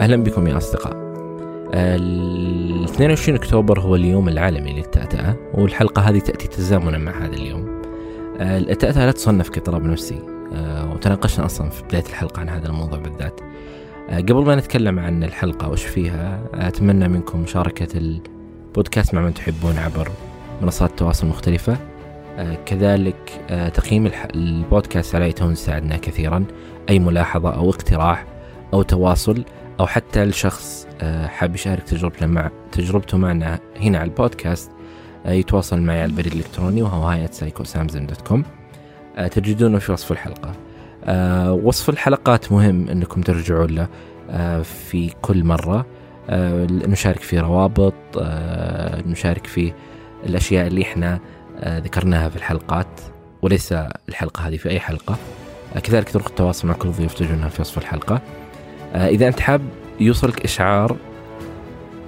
أهلا بكم يا أصدقاء. ال 22 أكتوبر هو اليوم العالمي للتأتأة والحلقة هذه تأتي تزامنا مع هذا اليوم. التأتأة لا تصنف كاضطراب نفسي. آه، وتناقشنا أصلا في بداية الحلقة عن هذا الموضوع بالذات. آه، قبل ما نتكلم عن الحلقة وش فيها أتمنى منكم مشاركة البودكاست مع من تحبون عبر منصات التواصل المختلفة. آه، كذلك تقييم البودكاست على ايتونز ساعدنا كثيرا. أي ملاحظة أو اقتراح أو تواصل أو حتى الشخص حاب يشارك تجربته مع تجربته معنا هنا على البودكاست يتواصل معي على البريد الإلكتروني وهو هاي dot com تجدونه في وصف الحلقة. آه، وصف الحلقات مهم أنكم ترجعوا له آه، في كل مرة. آه، نشارك فيه روابط نشارك فيه الأشياء اللي إحنا ذكرناها في الحلقات وليس الحلقة هذه في أي حلقة. كذلك طرق التواصل مع كل ضيوف تجدونها في وصف الحلقة. إذا أنت حاب يوصلك إشعار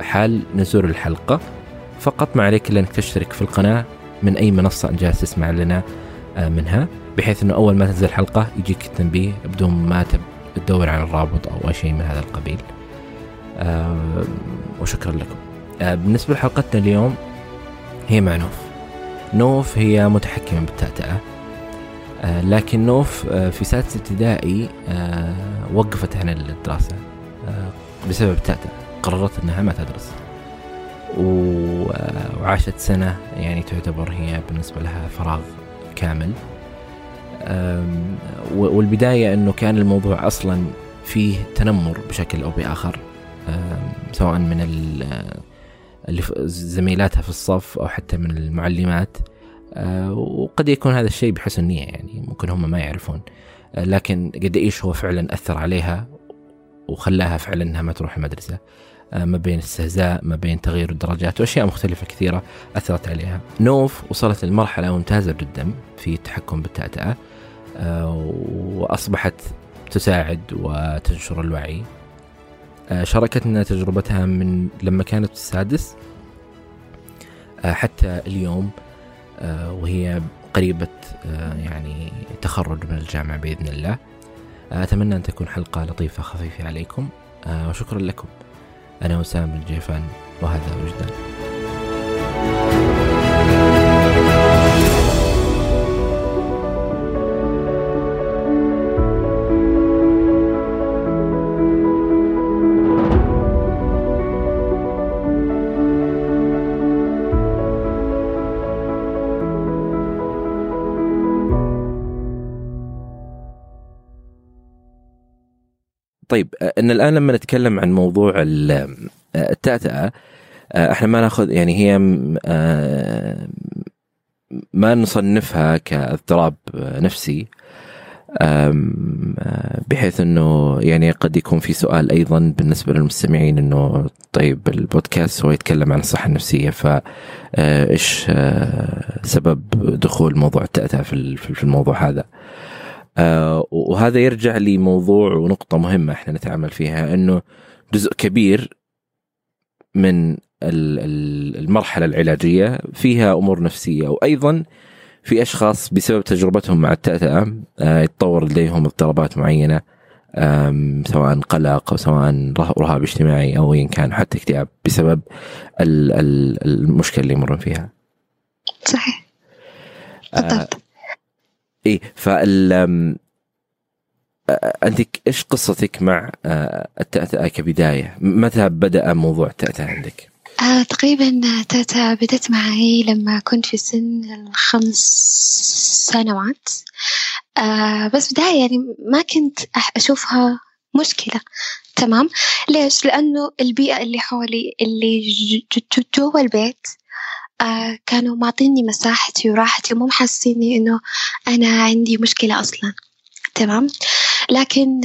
حال نزول الحلقة فقط ما عليك إلا أنك تشترك في القناة من أي منصة أنت جالس تسمع لنا منها بحيث إنه أول ما تنزل حلقه يجيك التنبيه بدون ما تدور على الرابط أو أي شيء من هذا القبيل. آه وشكرا لكم. آه بالنسبة لحلقتنا اليوم هي مع نوف. نوف هي متحكمة بالتأتأة. آه لكن نوف آه في سادسة ابتدائي آه وقفت عن الدراسة بسبب التأتأة قررت إنها ما تدرس. وعاشت سنة يعني تعتبر هي بالنسبة لها فراغ كامل. والبداية أنه كان الموضوع أصلا فيه تنمر بشكل أو بآخر سواء من زميلاتها في الصف أو حتى من المعلمات. وقد يكون هذا الشيء بحسن نية يعني ممكن هم ما يعرفون. أه، لكن قد إيش هو فعلا أثر عليها وخلاها فعلا أنها ما تروح المدرسة. أه، ما بين استهزاء ما بين تغيير الدرجات وأشياء مختلفة كثيرة أثرت عليها. نوف وصلت لمرحلة ممتازة جدا في التحكم بالتأتأة آه، وأصبحت تساعد وتنشر الوعي. آه، شاركتنا تجربتها من لما كانت السادس آه، حتى اليوم. وهي قريبة يعني تخرج من الجامعة بإذن الله. أتمنى أن تكون حلقة لطيفة خفيفة عليكم. وشكرا لكم. أنا وسام الجيفان وهذا وجدان. طيب إن الآن لما نتكلم عن موضوع التأتأة إحنا ما نأخذ يعني هي ما نصنفها كاضطراب نفسي بحيث إنه يعني قد يكون في سؤال أيضا بالنسبة للمستمعين إنه طيب البودكاست هو يتكلم عن الصحة النفسية فايش سبب دخول موضوع التأتأة في الموضوع هذا؟ آه وهذا يرجع لموضوع ونقطة مهمة إحنا نتعامل فيها إنه جزء كبير من المرحلة العلاجية فيها أمور نفسية وأيضا في أشخاص بسبب تجربتهم مع التأتأة آه يتطور لديهم اضطرابات معينة سواء قلق أو سواء رهاب اجتماعي أو ايا كان حتى اكتئاب بسبب المشكلة اللي يمرون فيها. صحيح. بالضبط. اي فال انت إيش قصتك مع التأتأة كبداية؟ متى بدأ موضوع التأتأة عندك؟ آه تقريبا تأتأة بدأت معي لما كنت في سن الخمس سنوات آه بس بداية يعني ما كنت أشوفها مشكلة تمام ليش؟ لأنه البيئة اللي حولي اللي جوا البيت آه كانوا معطيني مساحتي وراحتي ومو محسيني إنه أنا عندي مشكلة أصلا. تمام؟ لكن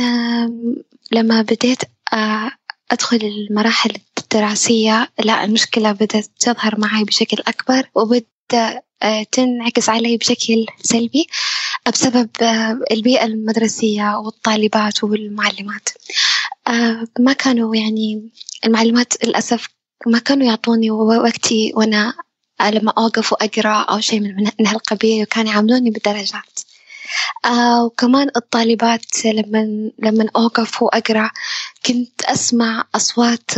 لما بديت آه أدخل المراحل الدراسية لا المشكلة بدأت تظهر معي بشكل أكبر وبدأ آه تنعكس علي بشكل سلبي بسبب البيئة المدرسية والطالبات والمعلمات. ما كانوا يعني المعلمات للأسف ما كانوا يعطوني وقتي وأنا لما أوقف وأقرأ أو شيء من, من هالقبيل وكانوا يعاملوني بدرجات. آه وكمان الطالبات لما لما أوقف وأقرأ كنت أسمع أصوات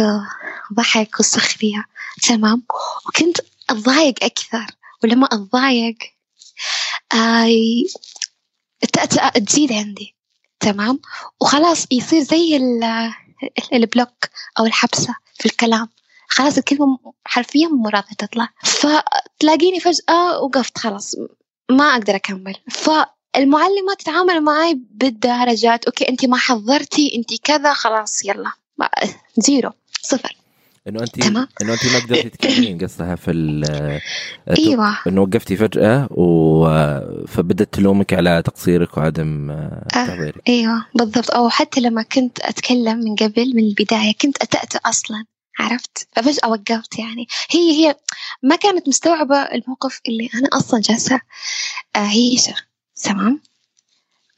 ضحك وسخرية. تمام؟ وكنت أتضايق أكثر. ولما أتضايق آه التأتأة تزيد عندي. تمام؟ وخلاص يصير زي ال block أو الحبسة في الكلام. خلاص الكلمة حرفيا مو راضية تطلع. فتلاقيني فجأة وقفت خلاص ما أقدر أكمل. فالمعلمة تتعامل معي بالدرجات okay أنت ما حضرتي أنت كذا خلاص يلا. zero صفر. إنه انت تمام. إنه أنت ما قدرتي تكملين قصدها في أيوه. إنه وقفتي فجأة و... فبدت تلومك على تقصيرك وعدم آه، تحضيرك. أيوه بالضبط. أو حتى لما كنت أتكلم من قبل من البداية كنت أتأتأ أصلا. عرفت؟ ففجأة وقفت يعني. هي هي ما كانت مستوعبة الموقف اللي أنا أصلا جالسة أعيشه تمام.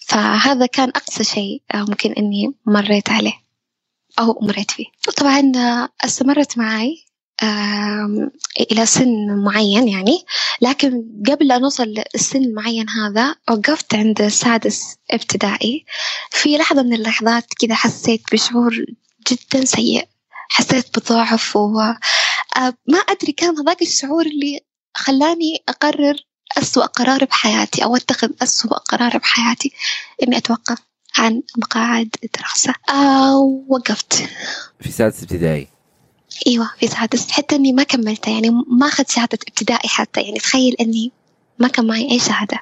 فهذا كان أقصى شيء ممكن إني مريت عليه أو مريت فيه. طبعا استمرت معي إلى سن معين يعني. لكن قبل أن أوصل للسن المعين هذا وقفت عند سادس ابتدائي. في لحظة من اللحظات كذا حسيت بشعور جدا سيء. حسيت بضعف وما أدري كان هذاك الشعور اللي خلاني أقرر أسوأ قرار بحياتي أو أتخذ أسوأ قرار بحياتي إني أتوقف عن مقاعد الدراسة. آه وقفت. في سادس ابتدائي. إيوه في سادس. حتى إني ما كملتها يعني ما اخذت شهادة ابتدائي حتى يعني تخيل إني ما كان معي أي شهادة.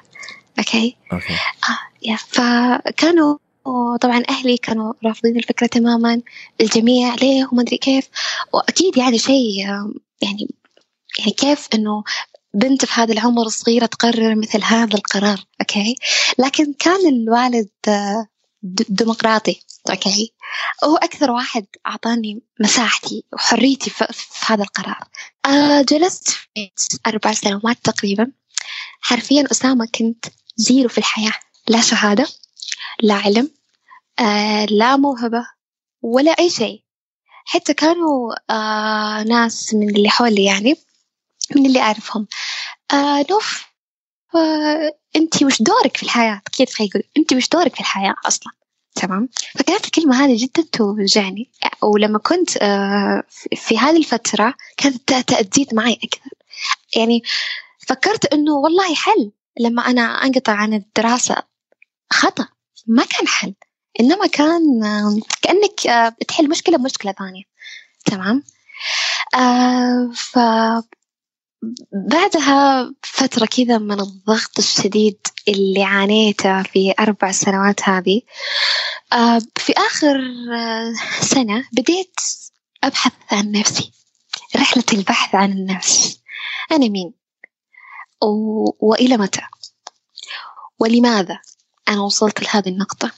okay؟ okay. آه يا. فكانوا وطبعا أهلي كانوا رافضين الفكرة تماما الجميع ليه وما أدري كيف. وأكيد يعني شيء يعني يعني كيف إنه بنت في هذا العمر الصغيرة تقرر مثل هذا القرار okay؟ لكن كان الوالد ديمقراطي okay؟ هو أكثر واحد أعطاني مساحتي وحريتي في, هذا القرار. أه جلست أربع سنوات تقريبا. حرفيا أسامة كنت zero في الحياة لا شهادة لا علم آه لا موهبة ولا أي شيء. حتى كانوا آه ناس من اللي حولي يعني من اللي أعرفهم. آه نوف أنت وش دورك في الحياة؟ كيف يقول؟ أنت وش دورك في الحياة أصلا؟ تمام؟ فكانت الكلمة هذه جدا توجعني. ولما كنت في هذه الفترة كانت تأديت معي أكثر. يعني فكرت إنه والله حل. لما أنا أنقطع عن الدراسة خطأ. ما كان حل. إنما كان كأنك آه، بتحل مشكلة بمشكلة ثانية. تمام؟ آه ف بعدها فترة كذا من الضغط الشديد اللي عانيته في أربع سنوات هذه آه في آخر سنة بديت أبحث عن نفسي. رحلة البحث عن النفس. أنا مين؟ و... وإلى متى؟ ولماذا أنا وصلت لهذه النقطة؟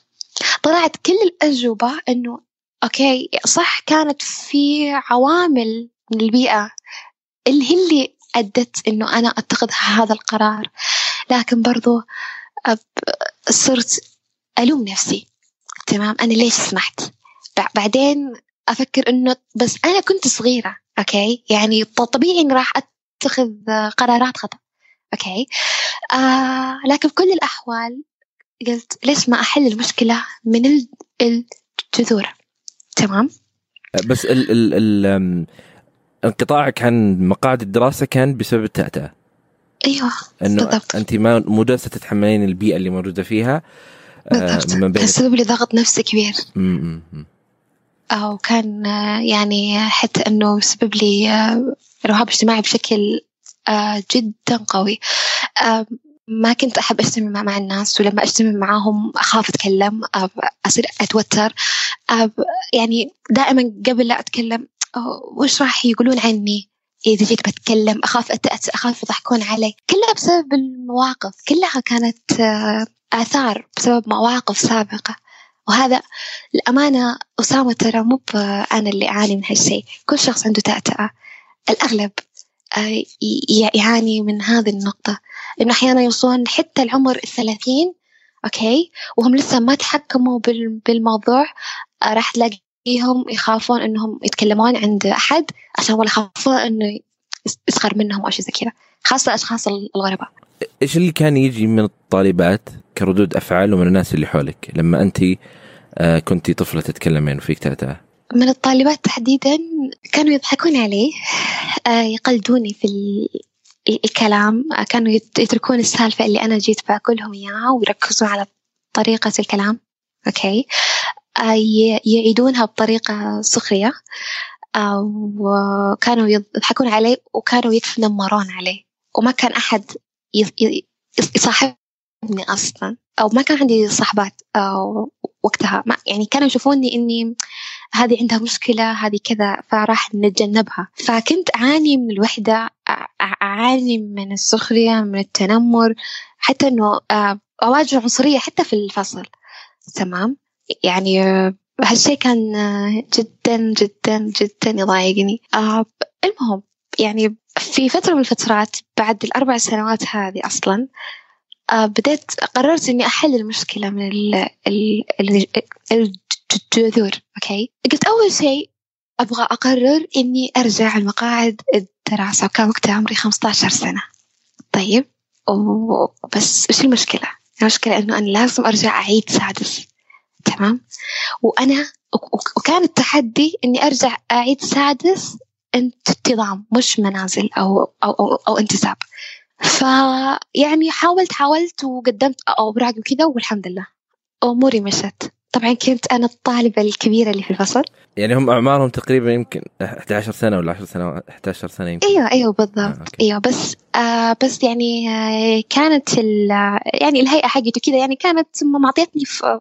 طلعت كل الأجوبة إنه أوكي صح كانت في عوامل من البيئة اللي هي اللي أدت إنه أنا أتخذ هذا القرار. لكن برضو صرت ألوم نفسي. تمام؟ أنا ليش سمحت؟ بعدين أفكر إنه بس أنا كنت صغيرة okay؟ يعني طبيعي إني راح أتخذ قرارات خطأ okay؟ آه لكن في كل الأحوال قلت ليش ما أحل المشكلة من الجذور؟ تمام؟ بس ال ال ال انقطاعك عن مقاعد الدراسة كان بسبب التأتأة أيوه إنه بالضبط. انت ما مو جالسة تتحملين البيئة اللي موجودة فيها آه، بالضبط. كان سبب لي ضغط نفسي كبير. أو كان آه، يعني حتى إنه سبب لي آه، رهاب اجتماعي بشكل جدا قوي. ما كنت أحب أجتمع مع الناس ولما أجتمع معاهم أخاف أتكلم أصير أتوتر يعني دائما قبل لا أتكلم وش راح يقولون عني؟ إذا جيت بتكلم أخاف أتأت أخاف يضحكون علي. كلها بسبب المواقف كلها كانت آه، آثار بسبب مواقف سابقة. وهذا الأمانة أسامة ترى مو أنا اللي أعاني من هالشيء. كل شخص عنده تأتأة. الأغلب آه، يعاني من هذه النقطة. إنه أحيانا يوصلون حتى العمر الثلاثين أوكي؟ وهم لسه ما تحكموا بالموضوع. آه، راح تلاقيهم يخافون إنهم يتكلمون عند أحد عشان ولا يخافون إنه يسخر منهم أو شيء زي كذا. خاصة الأشخاص الغرباء. إيش اللي كان يجي من الطالبات كردود أفعال ومن الناس اللي حولك؟ لما أنت آه كنتي طفلة تتكلمين وفيك تأتأة من الطالبات تحديدا كانوا يضحكون علي آه يقلدوني في الكلام آه كانوا يتركون السالفة اللي أنا جيت بقولهم إياها ويركزون على طريقة الكلام أوكي؟ آه يعيدونها بطريقة سخرية آه وكانوا يضحكون علي وكانوا يتنمرون علي وما كان أحد يصاحبني أصلا أو ما كان عندي صحبات وقتها. ما يعني كانوا يشوفوني إني هذه عندها مشكلة هذه كذا فراح نتجنبها. فكنت أعاني من الوحدة أعاني من السخرية من التنمر حتى إنه أواجه عنصرية حتى في الفصل. تمام؟ يعني هالشيء كان جدا جدا جدا يضايقني. المهم يعني في فترة من الفترات بعد الأربع سنوات هذه أصلا بديت قررت إني أحل المشكلة من الجذور أوكي؟ قلت أول شيء أبغى أقرر إني أرجع لمقاعد الدراسة وكان وقتها عمري 15 سنة. طيب بس إيش المشكلة؟ المشكلة إنه أنا لازم أرجع أعيد سادس تمام؟ وأنا وكان التحدي إني أرجع أعيد سادس انتظام مش منازل أو أو أو, أو انتساب. فيعني حاولت حاولت وقدمت أوراق وكذا والحمد لله. أموري مشت. طبعا كنت أنا الطالبة الكبيرة اللي في الفصل. يعني هم أعمارهم تقريبا يمكن 11 سنة ولا 10 سنة 11 سنة يمكن. أيوه أيوه بالضبط. آه، أيوه بس آه بس يعني آه كانت يعني الهيئة حقته كذا يعني كانت معطيتني في,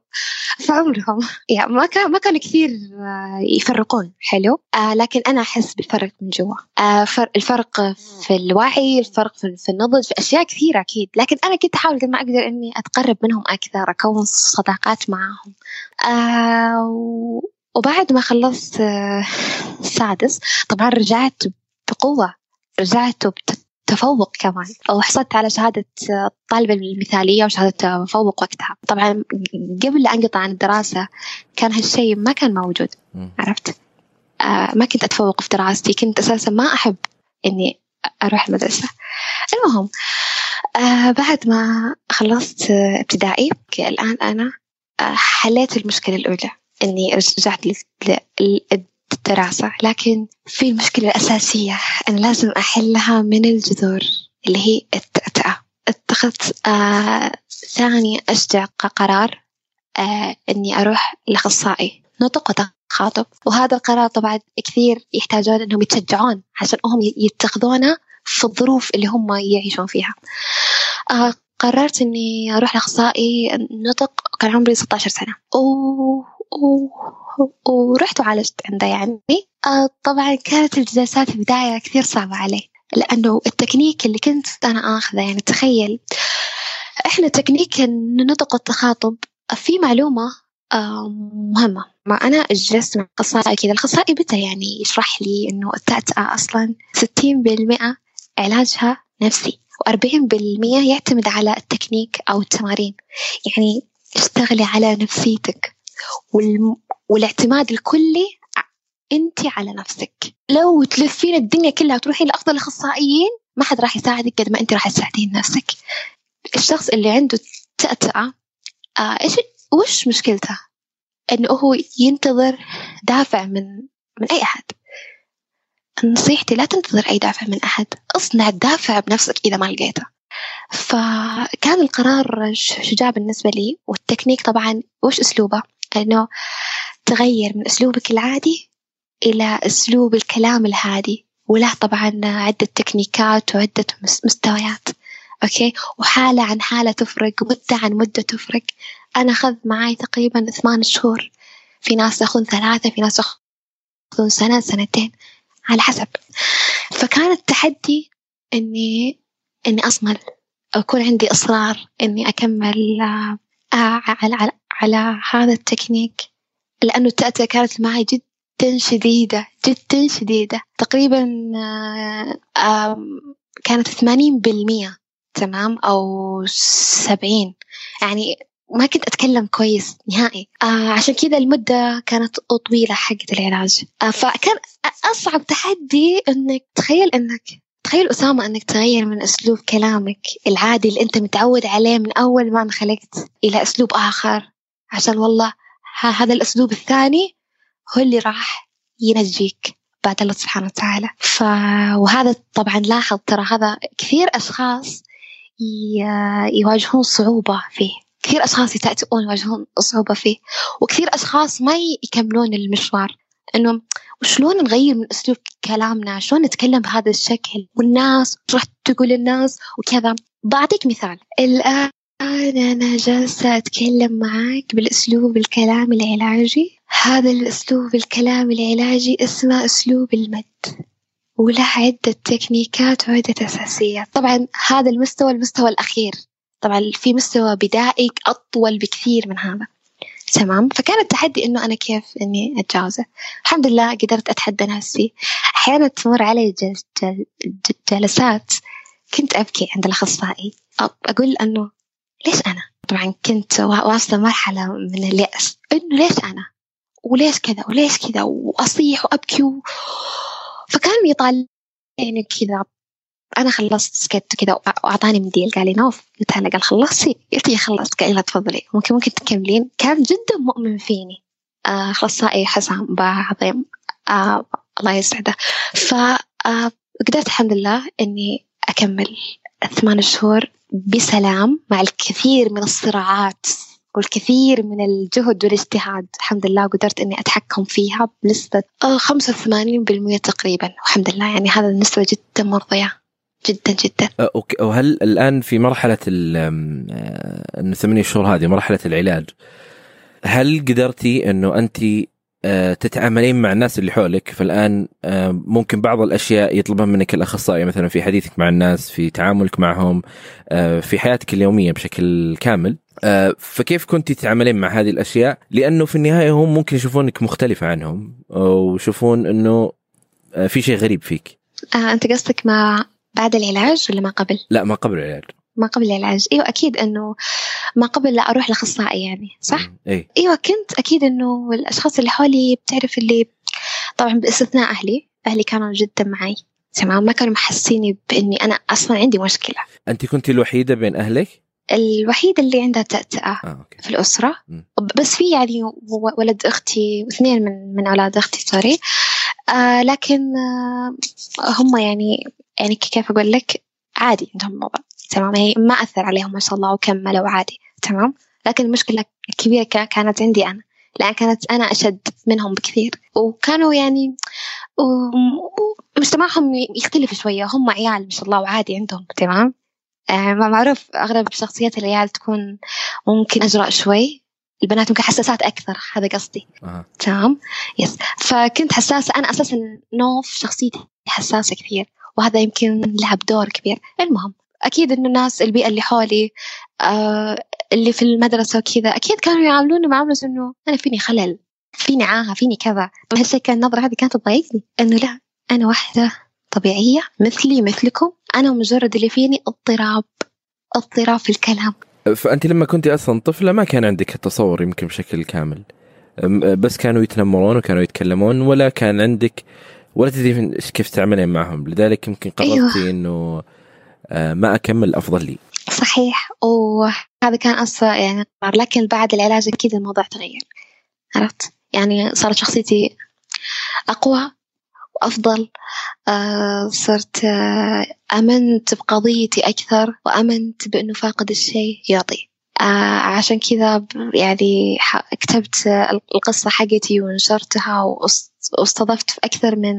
في عمرهم. يعني ما كان ما كانوا كثير آه يفرقون حلو. آه لكن أنا أحس بالفرق من جوا. آه الفرق في الوعي الفرق في, في النضج في أشياء كثيرة أكيد. لكن أنا كنت أحاول قد ما أقدر إني أتقرب منهم أكثر أكون صداقات معاهم. آه وبعد ما خلصت السادس آه، طبعا رجعت بقوة رجعت بتفوق كمان وحصلت على شهادة الطالبة المثالية وشهادة تفوق وقتها. طبعا قبل لا أنقطع عن الدراسة كان هالشيء ما كان موجود عرفت؟ آه ما كنت أتفوق في دراستي كنت أساسا ما أحب إني أروح المدرسة المهم آه بعد ما خلصت ابتدائي الآن أنا حليت المشكلة الأولى إني رجعت للدراسة لكن في المشكلة الأساسية أنا لازم أحلها من الجذور اللي هي التأتأة. اتخذت آه ثاني أشجع قرار آه إني أروح لأخصائي. نطق وتخاطب وهذا القرار طبعا كثير يحتاجون إنهم يتشجعون عشان هم يتخذونه في الظروف اللي هم يعيشون فيها. آه قررت إني أروح لأخصائي نطق كان عمري 16 سنة. و... ورحت وعالجت عنده يعني. آه طبعا كانت الجلسات في البداية كثير صعبة علي لأنه التكنيك اللي كنت أنا آخذه يعني تخيل إحنا تكنيك النطق والتخاطب في معلومة آه مهمة. ما أنا جلست مع أخصائي كذا الأخصائي بدأ يعني يشرح لي إنه التأتأة أصلا ستين بالمئة علاجها نفسي. وأربعين بالمئة يعتمد على التكنيك أو التمارين. يعني اشتغلي على نفسيتك والم... والاعتماد الكلي انت على نفسك. لو تلفين الدنيا كلها وتروحين لأفضل الأخصائيين ما حد راح يساعدك قد ما انت راح تساعدين نفسك. الشخص اللي عنده تأتأة آه إيش وش مشكلته؟ إنه هو ينتظر دافع من من أي أحد. نصيحتي لا تنتظر أي دافع من أحد. اصنع الدافع بنفسك إذا ما لقيته. فكان القرار شجاع بالنسبة لي والتكنيك طبعا وش أسلوبه؟ أنه تغير من أسلوبك العادي إلى أسلوب الكلام الهادي. وله طبعا عدة تكنيكات وعدة مستويات. okay؟ وحالة عن حالة تفرق مدة عن مدة تفرق. أنا أخذ معي تقريبا ثمان شهور. في ناس ياخذون ثلاثة في ناس ياخذون سنة سنتين. على حسب. فكان التحدي إني إني أصمل أكون عندي إصرار إني أكمل آه، على, على, على هذا التكنيك لأنه التأتأة كانت معي جدا شديدة جدا شديدة. تقريبا آه، كانت ثمانين بالمية تمام أو سبعين. يعني ما كنت أتكلم كويس نهائي. آه عشان كذا المدة كانت طويلة حقت العلاج. آه فكان أصعب تحدي إنك تخيل إنك تخيل أسامة أنك تغير من أسلوب كلامك العادي اللي أنت متعود عليه من أول ما انخلقت إلى أسلوب آخر. عشان والله هذا الأسلوب الثاني هو اللي راح ينجيك بعد الله سبحانه وتعالى. ف... وهذا طبعا لاحظ ترى هذا كثير أشخاص ي... يواجهون صعوبة فيه. كثير أشخاص يتأتئون يواجهون صعوبة فيه وكثير أشخاص ما يكملون المشوار. إنه وشلون نغير من أسلوب كلامنا؟ شلون نتكلم بهذا الشكل؟ والناس راح تقول للناس وكذا. بعطيك مثال. الآن أنا جالسة أتكلم معاك بالأسلوب الكلام العلاجي. هذا الأسلوب الكلام العلاجي اسمه أسلوب المد وله عدة تكنيكات وعدة أساسيات. طبعا هذا المستوى المستوى الأخير. طبعا في مستوى بدائي أطول بكثير من هذا. تمام؟ فكان التحدي إنه أنا كيف إني أتجاوزه. الحمد لله قدرت أتحدى نفسي. أحيانا تمر علي جل جل جلسات كنت أبكي عند الأخصائي. أقول أنه ليش أنا؟ طبعا كنت واصلة مرحلة من اليأس إنه ليش أنا؟ وليش كذا؟ وليش كذا؟ وأصيح وأبكي و... فكان يطالعني يعني كذا أنا خلصت سكت كذا وأعطاني منديل قال لي نوف قلت له قال خلصتي؟ قلت لي خلصت قال تفضلي. ممكن ممكن تكملين؟ كان جدا مؤمن فيني. آه أخصائي حسام عظيم آه الله يسعده. فقدرت آه الحمد لله إني أكمل ثمان شهور بسلام مع الكثير من الصراعات والكثير من الجهد والاجتهاد. الحمد لله قدرت إني أتحكم فيها بنسبة 85% تقريبا. والحمد لله يعني هذا النسبة جدا مرضية. جدا جدا. أوكي. وهل الآن في مرحلة انه ثمانية شهور هذه مرحلة العلاج هل قدرتي إنه أنت آه، تتعاملين مع الناس اللي حولك؟ فالآن آه، ممكن بعض الأشياء يطلبها منك الاخصائي مثلا في حديثك مع الناس في تعاملك معهم آه، في حياتك اليومية بشكل كامل. فكيف كنت تتعاملين مع هذه الأشياء؟ لأنه في النهاية هم ممكن يشوفونك مختلفة عنهم ويشوفون إنه في شيء غريب فيك. آه أنت قصدك ما بعد العلاج ولا ما قبل؟ لا ما قبل العلاج. ما قبل العلاج. إيوه أكيد إنه ما قبل لا أروح لأخصائي يعني صح؟ أي. إيوه كنت أكيد إنه الأشخاص اللي حولي بتعرف اللي طبعا باستثناء أهلي. أهلي كانوا جدا معي تمام؟ ما كانوا محسيني بإني أنا أصلا عندي مشكلة. أنت كنت الوحيدة بين أهلك؟ الوحيدة اللي عندها تأتأة آه، okay. في الأسرة. م. بس في يعني ولد أختي واثنين من من أولاد أختي سوري آه لكن آه هم يعني يعني كيف أقول لك؟ عادي عندهم الموضوع تمام؟ هي ما أثر عليهم ما شاء الله وكملوا عادي. تمام؟ لكن المشكلة الكبيرة كانت عندي أنا. لأن كانت أنا أشد منهم بكثير. وكانوا يعني مجتمعهم يختلف شوية. هم عيال ما شاء الله وعادي عندهم. تمام؟ آه ما معروف أغلب شخصيات العيال تكون ممكن أجرأ شوي. البنات ممكن حساسات أكثر. هذا قصدي. أه. تمام؟ يس. فكنت حساسة. أنا أساسا نوف شخصيتي حساسة كثير. وهذا يمكن لعب دور كبير. المهم أكيد إنه الناس البيئة اللي حولي آه اللي في المدرسة وكذا أكيد كانوا يعاملوني معاملة إنه أنا فيني خلل فيني عاهة فيني كذا. بهالشيء كان النظرة هذه كانت تضايقني. إنه لا أنا واحدة طبيعية مثلي مثلكم. أنا مجرد اللي فيني اضطراب اضطراب في الكلام. فأنت لما كنت أصلا طفلة ما كان عندك التصور يمكن بشكل كامل. بس كانوا يتنمرون وكانوا يتكلمون ولا كان عندك ولا تدري كيف تعملين معهم. لذلك يمكن قررتي أيوه. إنه آه، ما أكمل أفضل لي. صحيح. وهذا كان أصلا يعني قرار لكن بعد العلاج أكيد الموضوع تغير. عرفت؟ يعني صارت شخصيتي أقوى وأفضل. آه صرت آه أمنت بقضيتي أكثر وأمنت بأنه فاقد الشيء يعطي. عشان كذا يعني كتبت القصة حقتي ونشرتها واستضفت في أكثر من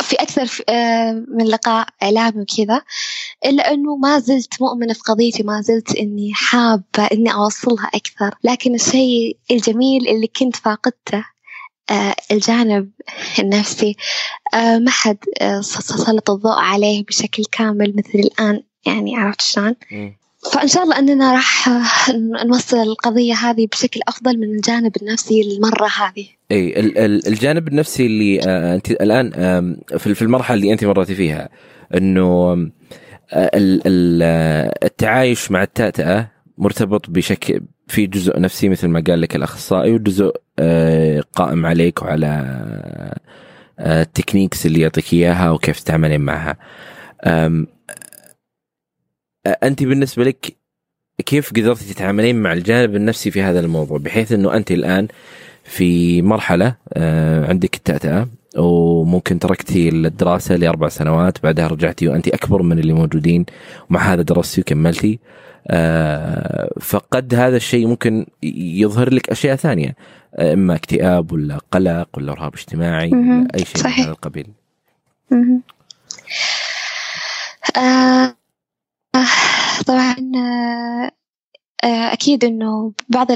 في أكثر آه، من لقاء إعلامي وكذا إلا أنه ما زلت مؤمنة في قضيتي ما زلت إني حابة إني أوصلها أكثر. لكن الشيء الجميل اللي كنت فاقدته آه، الجانب النفسي آه، ما حد سلط الضوء عليه بشكل كامل مثل الآن. يعني عرفت شلون؟ فإن شاء الله أننا راح نوصل القضية هذه بشكل أفضل من الجانب النفسي المرة هذه. إي الجانب النفسي اللي آه، أنت الآن في المرحلة اللي أنت مريتي فيها إنه آه، التعايش مع التأتأة مرتبط بشكل في جزء نفسي مثل ما قال لك الأخصائي وجزء آه، قائم عليك وعلى التكنيكس اللي يعطيك إياها وكيف تتعاملين معها. أنت بالنسبة لك كيف قدرتي تتعاملين مع الجانب النفسي في هذا الموضوع بحيث إنه أنت الآن في مرحلة عندك التأتأة وممكن تركتي الدراسة لأربع سنوات بعدها رجعتي وأنت أكبر من اللي موجودين ومع هذا درستي وكملتي آه، فقد هذا الشيء ممكن يظهر لك أشياء ثانية إما اكتئاب ولا قلق ولا رهاب اجتماعي ولا أي شيء صحيح. من هذا القبيل. آه طبعا آه, آه، أكيد إنه بعض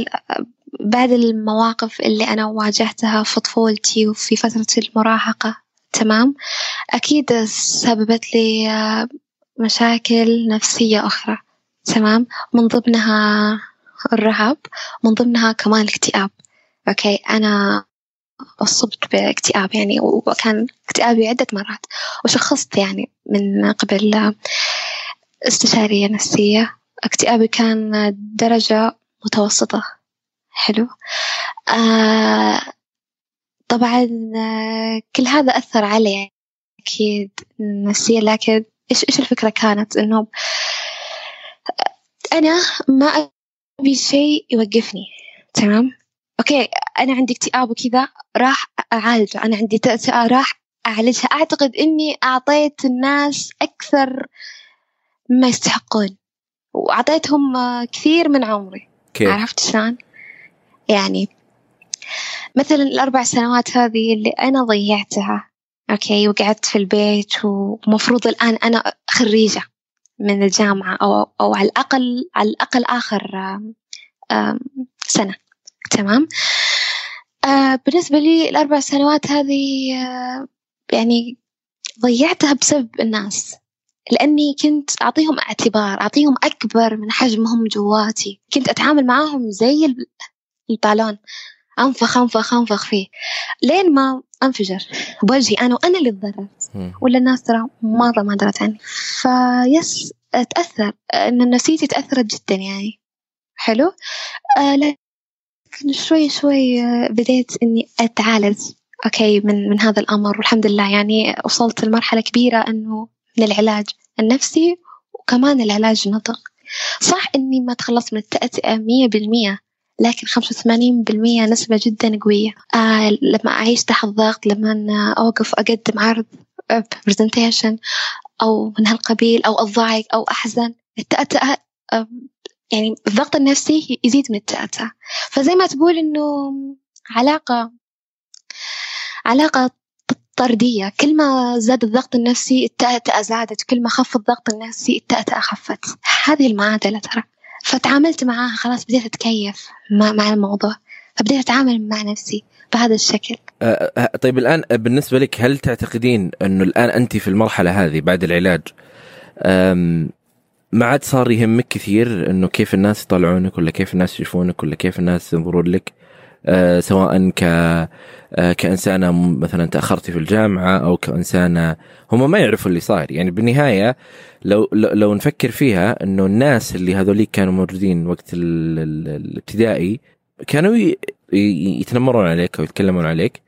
بعض المواقف اللي أنا واجهتها في طفولتي وفي فترة المراهقة تمام؟ أكيد سببت لي آه، مشاكل نفسية أخرى تمام؟ من ضمنها الرهاب من ضمنها كمان الاكتئاب أوكي؟ أنا أصبت باكتئاب يعني وكان اكتئابي عدة مرات وشخصت يعني من قبل استشارية نفسية. اكتئابي كان درجة متوسطة. حلو. آه طبعا آه كل هذا أثر علي أكيد نفسيا. لكن إيش إيش الفكرة كانت؟ إنه أنا ما أبي شيء يوقفني. تمام؟ أوكي أنا عندي اكتئاب وكذا راح أعالجه. أنا عندي تأتأة راح أعالجها. أعتقد إني أعطيت الناس أكثر مما يستحقون. وأعطيتهم كثير من عمري. كيف. عرفت شلون؟ يعني مثلا الأربع سنوات هذه اللي أنا ضيعتها أوكي وقعدت في البيت ومفروض الآن أنا خريجة من الجامعة أو أو على الأقل على الأقل آخر سنة. تمام؟ آه، بالنسبة لي الأربع سنوات هذه آه، يعني ضيعتها بسبب الناس. لأني كنت أعطيهم اعتبار أعطيهم أكبر من حجمهم جواتي. كنت أتعامل معاهم زي البالون. أنفخ أنفخ أنفخ فيه. لين ما انفجر. بوجهي أنا وأنا اللي تضررت. ولا الناس ترى مرة ما درت عني فيس تأثر. إن نفسيتي تأثرت جدا يعني. حلو؟ آه لكن شوي شوي آه، بديت إني أتعالج. okay من من هذا الأمر. والحمد لله يعني وصلت لمرحلة كبيرة إنه من العلاج. النفسي وكمان العلاج النطق. صح إني ما تخلصت من التأتئة مية بالمية لكن خمسة وثمانين بالمية نسبة جدا قوية. آه لما أعيش تحت ضغط لما أوقف أقدم عرض presentation أو من هالقبيل أو أضايق أو أحزن التأتأة يعني الضغط النفسي يزيد من التأتأة فزي ما تقول إنه علاقة علاقة طردية. كل ما زاد الضغط النفسي التأتأة زادت كل ما خف الضغط النفسي التأتأة خفت هذه المعادلة ترى. فتعاملت معاها خلاص بديت أتكيف مع, مع الموضوع. فبديت أتعامل مع نفسي بهذا الشكل. أه, أه، طيب الآن بالنسبة لك هل تعتقدين أنه الآن أنت في المرحلة هذه بعد العلاج ما عاد صار يهمك كثير إنه كيف الناس يطلعونك ولا كيف الناس يشوفونك ولا كيف الناس ينظرون لك؟ سواء ك أه كإنسانة مثلا تاخرتي في الجامعة أو كإنسانة هم ما يعرفوا اللي صاير. يعني بالنهاية لو لو نفكر فيها إنه الناس اللي هذوليك كانوا موجودين وقت الابتدائي كانوا يتنمرون عليك أو يتكلمون عليك.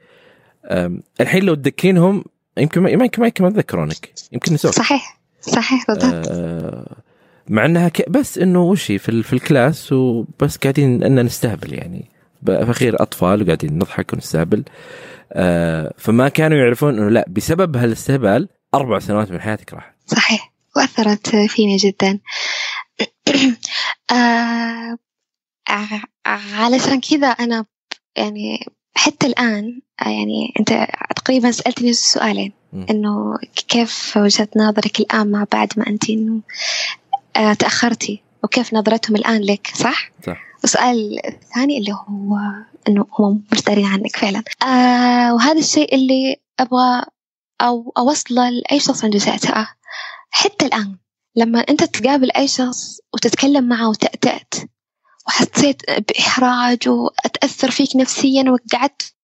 الحين لو تذكرينهم يمكن ما يمكن ما يتذكرونك. يمكن نسوك. صحيح صحيح بالضبط. آه مع إنها بس إنه وش في, في الكلاس وبس قاعدين إن نستهبل يعني. بالاخير أطفال وقاعدين نضحك ونستهبل. آه فما كانوا يعرفون إنه لا بسبب هالاستهبال أربع سنوات من حياتك راحت صحيح. وأثرت فيني جدا. آه علشان كذا أنا يعني حتى الآن يعني أنت تقريبا سألتني سؤالين. إنه كيف وجهة نظرك الآن مع بعد ما أنت إنه آه تأخرتي؟ وكيف نظرتهم الآن لك؟ صح؟ صح. والسؤال الثاني اللي هو إنه هم مش دارين عنك فعلا. آه وهذا الشيء اللي أبغى أو أوصله لأي شخص عنده سعتها حتى الآن لما أنت تقابل أي شخص وتتكلم معه وتأتأت وحسيت بإحراج وأتأثر فيك نفسيا وقعدت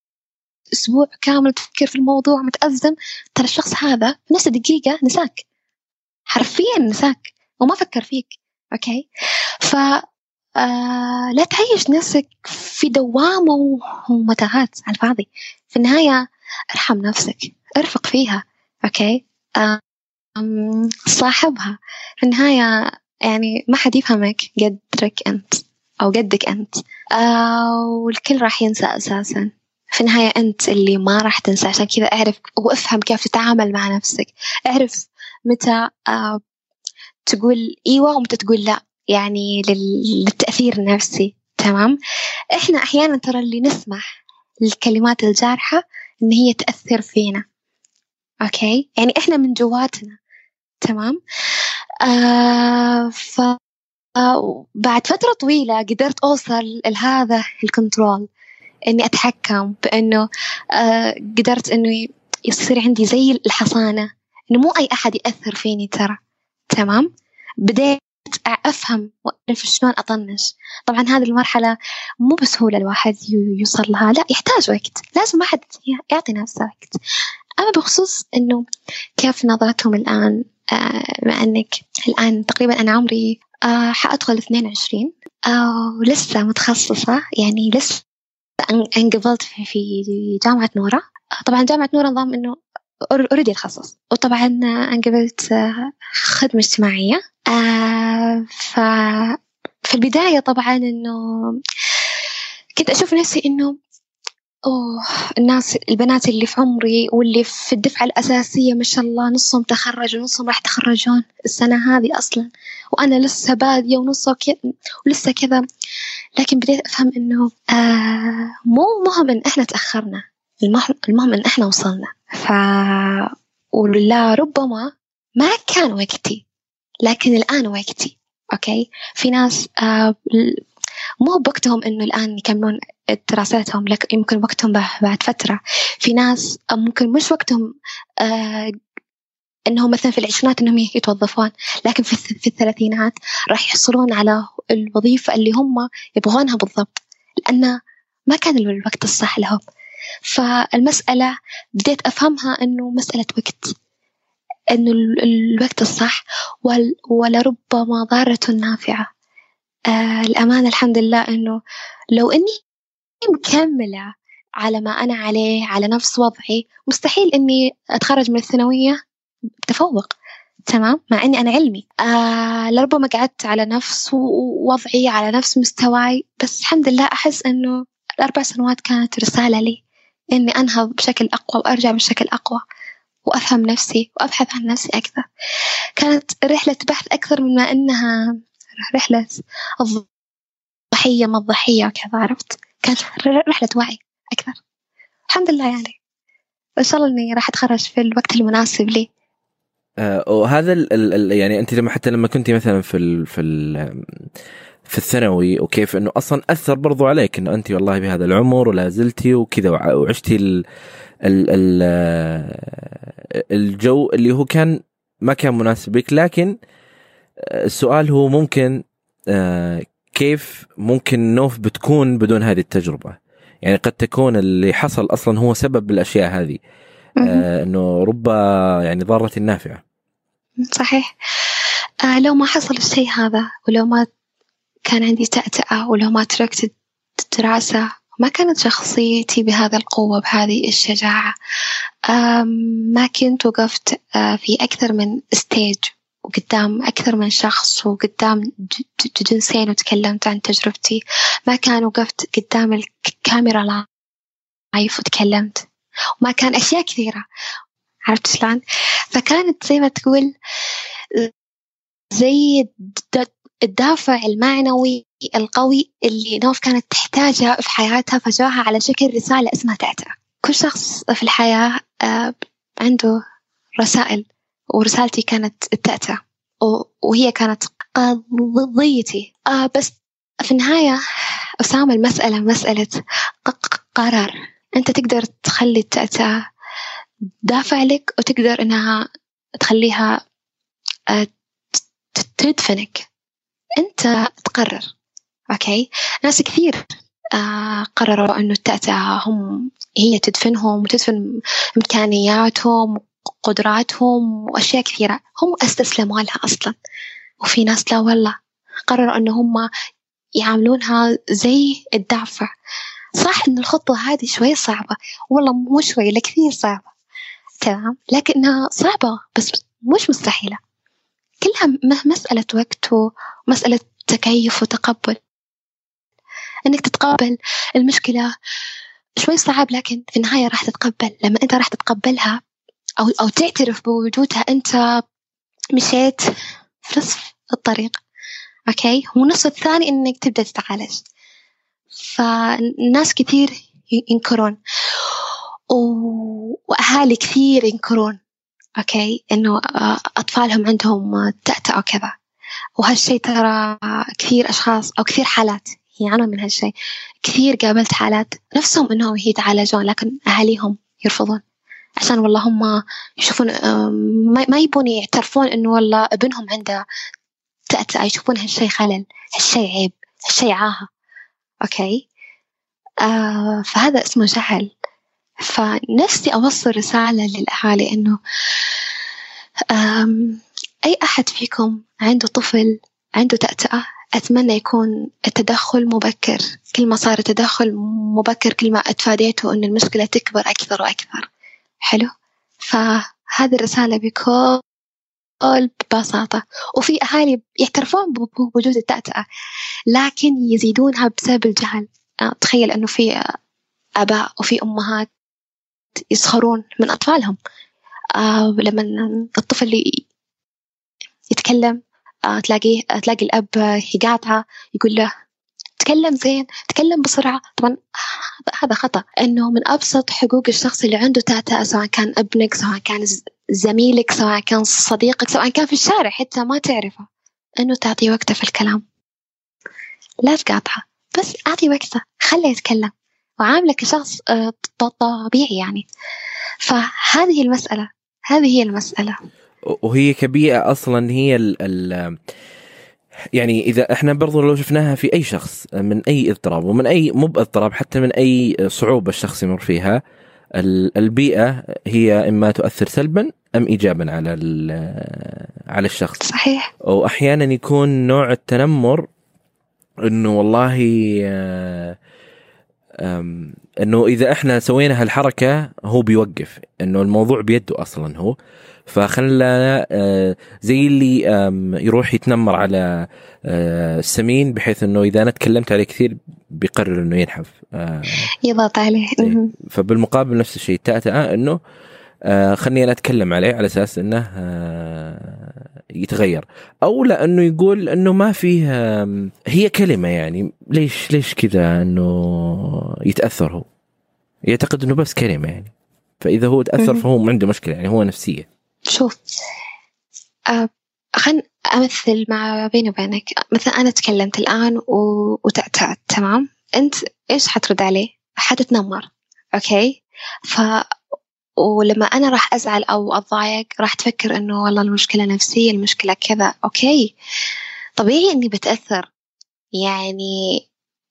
أسبوع كامل تفكر في الموضوع متأزم ترى الشخص هذا في نفس الدقيقة نساك. حرفيا نساك وما فكر فيك. okay؟ ف آه لا تعيش نفسك في دوامة ومتاهات على الفاضي. في النهاية ارحم نفسك ارفق فيها okay؟ صاحبها. في النهاية يعني ما حد يفهمك قدرك أنت أو قدك أنت. آه والكل راح ينسى أساسا. في النهاية أنت اللي ما راح تنسى. عشان كذا أعرف وافهم كيف تتعامل مع نفسك. أعرف متى آه تقول إيوة ومتى تقول لا. يعني للتأثير النفسي تمام؟ إحنا أحيانا ترى اللي نسمح للكلمات الجارحة إن هي تأثر فينا okay؟ يعني إحنا من جواتنا تمام؟ آه ف بعد فترة طويلة قدرت أوصل لهذا ال control إني أتحكم بإنه آه قدرت إنه يصير عندي زي الحصانة إنه مو أي أحد يأثر فيني ترى تمام؟ بديت أفهم وأعرف شلون أطنش. طبعا هذه المرحلة مو بسهولة الواحد يوصل لها. لا يحتاج وقت. لازم واحد يعطي نفسه وقت. أما بخصوص إنه كيف نظرتهم الآن آه مع إنك الآن تقريبا أنا عمري آه حأدخل 22 آه ولسه متخصصة. يعني لسه انقبلت في جامعة نورة طبعا جامعة نورة نظام إنه اوريدي اتخصص وطبعا انقبلت آه، خدمة اجتماعية. آه ف في البداية طبعا إنه كنت أشوف نفسي إنه أوه الناس البنات اللي في عمري واللي في الدفعة الأساسية ما شاء الله نصهم تخرجوا ونصهم راح يتخرجون السنة هذه أصلا وأنا لسه بادية ونصه كذا ولسه كذا. لكن بديت أفهم إنه آه مو مهم إن إحنا تأخرنا المهم إن إحنا وصلنا. ف ولا ربما ما كان وقتي. لكن الآن وقتي أوكي؟ في ناس آه مو بوقتهم إنه الآن يكملون دراساتهم لك يمكن وقتهم بعد فترة. في ناس ممكن مش وقتهم آه إنهم مثلا في العشرينات إنهم يتوظفون لكن في, في الثلاثينات راح يحصلون على الوظيفة اللي هم يبغونها بالضبط لأن ما كان الوقت الصح لهم. فالمسألة بديت أفهمها إنه مسألة وقت. إنه الوقت الصح ولربما ضارة نافعة. آه الأمانة الحمد لله إنه لو إني مكملة على ما أنا عليه على نفس وضعي مستحيل إني أتخرج من الثانوية بتفوق. تمام؟ مع إني أنا علمي. آه لربما قعدت على نفس وضعي على نفس مستواي بس الحمد لله أحس إنه الأربع سنوات كانت رسالة لي إني أنهض بشكل أقوى وأرجع بشكل أقوى. وأفهم نفسي وأبحث عن نفسي أكثر. كانت رحلة بحث أكثر من ما إنها رحلة الضحية ما الضحية وكذا عرفت؟ كانت رحلة وعي أكثر. الحمد لله يعني. إن شاء الله إني راح أتخرج في الوقت المناسب لي. آه وهذا ال ال يعني أنت لما حتى لما كنت مثلا في ال في ال في الثانوي وكيف إنه أصلا أثر برضو عليك إنه أنت والله بهذا العمر ولا زلتي وكذا وعشتي الجو اللي هو كان ما كان مناسب لك لكن السؤال هو ممكن آه، كيف ممكن نوف بتكون بدون هذه التجربة؟ يعني قد تكون اللي حصل أصلا هو سبب الأشياء هذه. آه، أنه رب يعني ضارة نافعة صحيح. آه لو ما حصل الشيء هذا ولو ما كان عندي تأتأة ولو ما تركت الدراسة ما كانت شخصيتي بهذا القوة بهذه الشجاعة. ما كنت وقفت آه، في أكثر من stage وقدام أكثر من شخص وقدام جنسين وتكلمت عن تجربتي. ما كان وقفت قدام الكاميرا live وتكلمت. وما كان أشياء كثيرة. عرفت شلون؟ فكانت زي ما تقول زي الدافع المعنوي القوي اللي نوف كانت تحتاجها في حياتها فجاها على شكل رسالة اسمها تأتأ. كل شخص في الحياة آه، عنده رسائل ورسالتي كانت التأتأ وهي كانت قضيتي. آه بس في النهاية أسامة المسألة مسألة قرار. أنت تقدر تخلي التأتأ دافع لك وتقدر إنها تخليها آه، تدفنك. أنت تقرر. أوكي. ناس كثير آه قرروا إنه التأتأة هم هي تدفنهم وتدفن إمكانياتهم وقدراتهم وأشياء كثيرة. هم استسلموا لها أصلا. وفي ناس لا والله. قرروا إنه هم يعاملونها زي الدافع. صح إن الخطوة هذه شوي صعبة. والله مو شوي لا كثير صعبة. تمام؟ لكنها صعبة بس مش مستحيلة. كلها مسألة وقت ومسألة تكيف وتقبل. إنك تتقبل المشكلة. شوي صعب لكن في النهاية راح تتقبل. لما أنت راح تتقبلها أو أو تعترف بوجودها أنت مشيت في نصف الطريق. okay؟ والنصف الثاني إنك تبدأ تتعالج. فناس كثير ينكرون. وأهالي كثير ينكرون. okay؟ إنه أطفالهم عندهم تأتأة وكذا. وهالشيء ترى كثير أشخاص أو كثير حالات يعانون من هالشيء. كثير قابلت حالات نفسهم إنهم يتعالجون لكن أهاليهم يرفضون. عشان والله هم يشوفون ما يبون يعترفون إنه والله ابنهم عنده تأتأة يشوفون هالشيء خلل هالشيء عيب هالشيء عاهة. أوكي؟ آه فهذا اسمه جهل. فنفسي أوصل رسالة للأهالي إنه أي أحد فيكم عنده طفل عنده تأتأة أتمنى يكون التدخل مبكر. كل ما صار التدخل مبكر كل ما أتفاديته أن المشكلة تكبر أكثر وأكثر. حلو؟ فهذه الرسالة بكل ببساطة وفي أهالي يعترفون بوجود التأتأة لكن يزيدونها بسبب الجهل. تخيل أنه في آباء وفي أمهات يسخرون من أطفالهم. آه لما الطفل يتكلم آه تلاقيه تلاقي الأب يقاطعه يقول له تكلم زين تكلم بسرعة. طبعا هذا خطأ إنه من أبسط حقوق الشخص اللي عنده تاتا سواء كان أبنك سواء كان زميلك سواء كان صديقك سواء كان في الشارع حتى ما تعرفه إنه تعطي وقته في الكلام. لا تقاطعه بس أعطي وقته خليه يتكلم. وعامله كشخص آه، طبيعي يعني. فهذه المسألة هذه هي المسألة. وهي كبيئة أصلا هي ال ال يعني إذا إحنا برضو لو شفناها في أي شخص من أي اضطراب ومن أي مو باضطراب حتى من أي صعوبة الشخص يمر فيها البيئة هي إما تؤثر سلبا أم ايجابا على على الشخص. صحيح. واحيانا يكون نوع التنمر إنه والله إنه إذا إحنا سوينا هالحركة هو بيوقف إنه الموضوع بيده أصلا هو. فخلى آه، زي اللي يروح يتنمر على آه، السمين بحيث إنه إذا أنا تكلمت عليه كثير بيقرر إنه ينحف. آه، يضغط عليه. إيه. فبالمقابل نفس الشيء. التأتأة إنه خلني أنا أتكلم عليه على أساس إنه يتغير. أو لأنه يقول إنه ما فيه هي كلمة يعني. ليش ليش كذا إنه يتأثر هو؟ يعتقد إنه بس كلمة يعني. فإذا هو تأثر فهو عنده مشكلة يعني هو نفسية. شوف آه خلينا أمثل مع بيني وبينك. مثلا أنا تكلمت الآن و... وتعتعت تمام؟ أنت إيش حترد عليه؟ حتتنمر okay؟ ف ولما أنا راح أزعل أو أتضايق راح تفكر إنه والله المشكلة نفسية المشكلة كذا okay؟ طبيعي إني بتأثر. يعني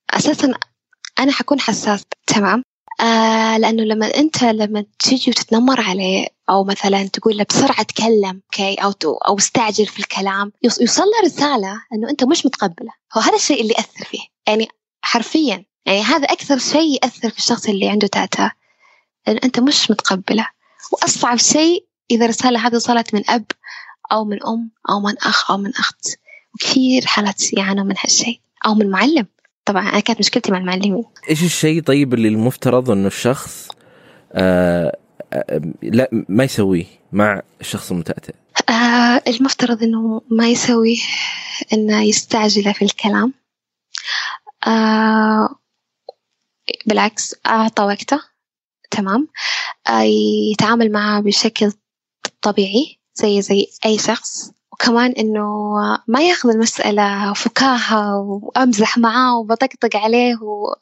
أساسا أنا حكون حساس تمام؟ آه لأنه لما أنت لما تجي وتتنمر عليه أو مثلا تقول له بسرعة تكلم أوكي أو أو استعجل في الكلام يوصل له رسالة إنه أنت مش متقبله. هو هذا الشيء اللي يأثر فيه. يعني حرفيا يعني هذا أكثر شيء يأثر في الشخص اللي عنده تاتا لأن أنت مش متقبله. وأصعب شيء إذا الرسالة هذه وصلت من أب أو من أم أو من أخ أو من أخت. وكثير حالات يعانوا من هالشيء أو من معلم. طبعا أنا كانت مشكلتي مع المعلمين. إيش الشيء طيب اللي المفترض إنه الشخص آه آه لا ما يسويه مع الشخص المتأتئ؟ آه المفترض إنه ما يسويه إنه يستعجل في الكلام. آه بالعكس أعطى وقته. تمام. آه، يتعامل معاه بشكل طبيعي زي زي أي شخص. وكمان إنه ما ياخذ المسألة فكاهة وأمزح معاه وبطقطق عليه و...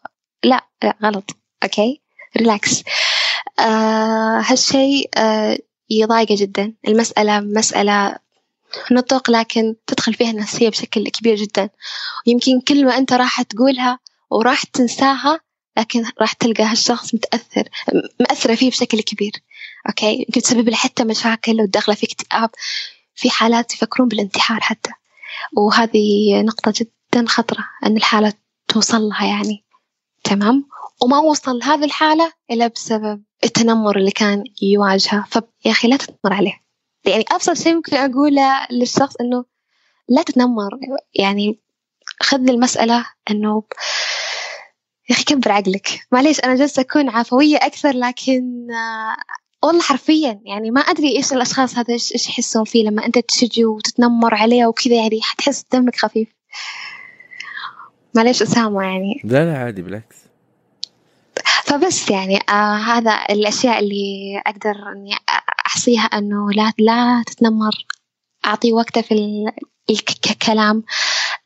لا لا غلط. okay؟ relax آه هالشيء آه يضايقه جدا. المسألة مسألة نطق لكن تدخل فيها النفسية بشكل كبير جدا. ويمكن كلمة أنت راح تقولها وراح تنساها لكن راح تلقى هالشخص متأثر مأثرة فيه بشكل كبير. أوكي؟ يمكن تسبب له حتى مشاكل وداخلة في اكتئاب. في حالات يفكرون بالانتحار حتى. وهذه نقطة جدا خطرة أن الحالة توصل لها يعني. تمام؟ وما وصل لهذه الحالة إلا بسبب التنمر اللي كان يواجهه. فيا أخي لا تتنمر عليه. يعني أبسط شيء ممكن أقوله للشخص إنه لا تتنمر. يعني خذ المسألة إنه يا أخي كبر عقلك. معليش أنا جالسة أكون عفوية أكثر لكن والله حرفيا يعني ما أدري إيش الأشخاص هذا إيش يحسون فيه لما أنت تشجي وتتنمر عليه وكذا يعني حتحس دمك خفيف. معليش أسامة يعني. لا لا عادي بالعكس. فبس يعني آه هذا الأشياء اللي أقدر إني أحصيها إنه لا لا تتنمر. أعطيه وقته في الكلام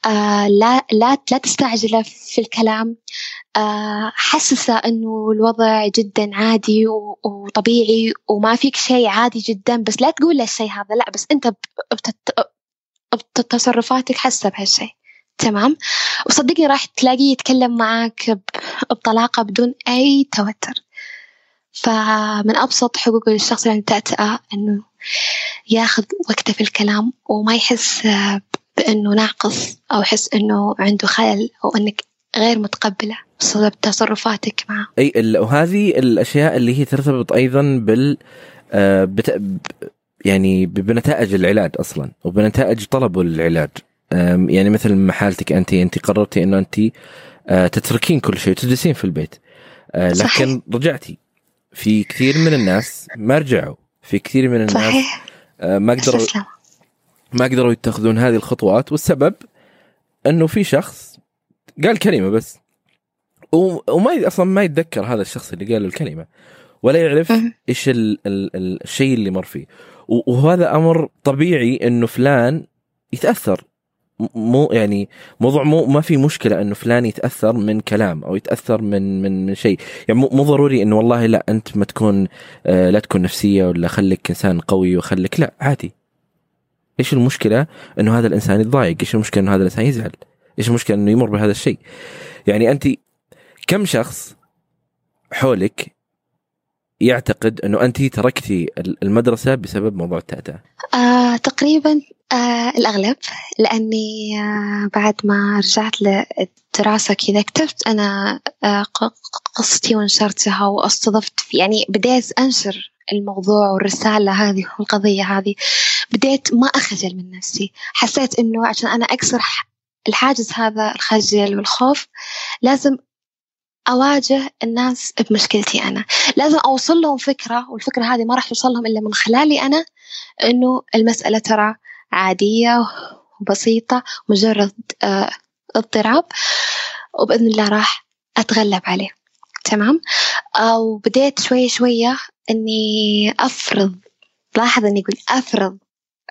آه لا لا لا تستعجله في الكلام. آه حسسه إنه الوضع جدا عادي وطبيعي وما فيك شيء عادي جدا. بس لا تقول الشيء هذا لا بس أنت بتصرفاتك حاسة بهالشيء. تمام؟ وصدقني راح تلاقيه يتكلم معك بطلاقة بدون أي توتر. فمن أبسط حقوق الشخص اللي تأتأة إنه ياخذ وقته في الكلام وما يحس بأنه ناقص أو يحس أنه عنده خلل أو أنك غير متقبلة بسبب تصرفاتك معه. أي وهذه الأشياء اللي هي ترتبط أيضا بال آه، بت... يعني بنتائج العلاج أصلا وبنتائج طلب العلاج. يعني مثل ما حالتك انت انت قررتي إنه انت آه، تتركين كل شيء وتجلسين في البيت. آه، لكن صحيح. رجعتي. في كثير من الناس ما رجعوا. في كثير من الناس صحيح. ما قدروا ما قدروا يتخذون هذه الخطوات والسبب إنه في شخص قال كلمة بس. وما أصلا ما يتذكر هذا الشخص اللي قال الكلمة. ولا يعرف إيش ال ال ال الشيء اللي مر فيه. وهذا أمر طبيعي إنه فلان يتأثر. مو يعني موضوع مو ما في مشكلة إنه فلان يتأثر من كلام أو يتأثر من من من شيء. يعني مو ضروري إنه والله لا أنت ما تكون آه لا تكون نفسية ولا خليك إنسان قوي وخليك لا عادي. إيش المشكلة إنه هذا الإنسان يتضايق؟ إيش المشكلة إنه هذا الإنسان يزعل؟ إيش المشكلة؟ إنه يمر بهذا الشيء. يعني أنت كم شخص حولك يعتقد إنه أنت تركتي المدرسة بسبب موضوع التأتأة؟ آه تقريبا آه الأغلب لأني آه بعد ما رجعت للدراسة كذا كتبت أنا آه قصتي ونشرتها واستضفت يعني بديت أنشر الموضوع والرسالة هذه والقضية هذه بديت ما أخجل من نفسي. حسيت إنه عشان أنا أكسر الحاجز هذا الخجل والخوف لازم أواجه الناس بمشكلتي أنا. لازم أوصل لهم فكرة والفكرة هذه ما راح توصل لهم إلا من خلالي أنا إنه المسألة ترى عادية وبسيطة مجرد آه، اضطراب وبإذن الله راح أتغلب عليه. تمام؟ وبديت شوية شوية إني أفرض لاحظ إني أقول أفرض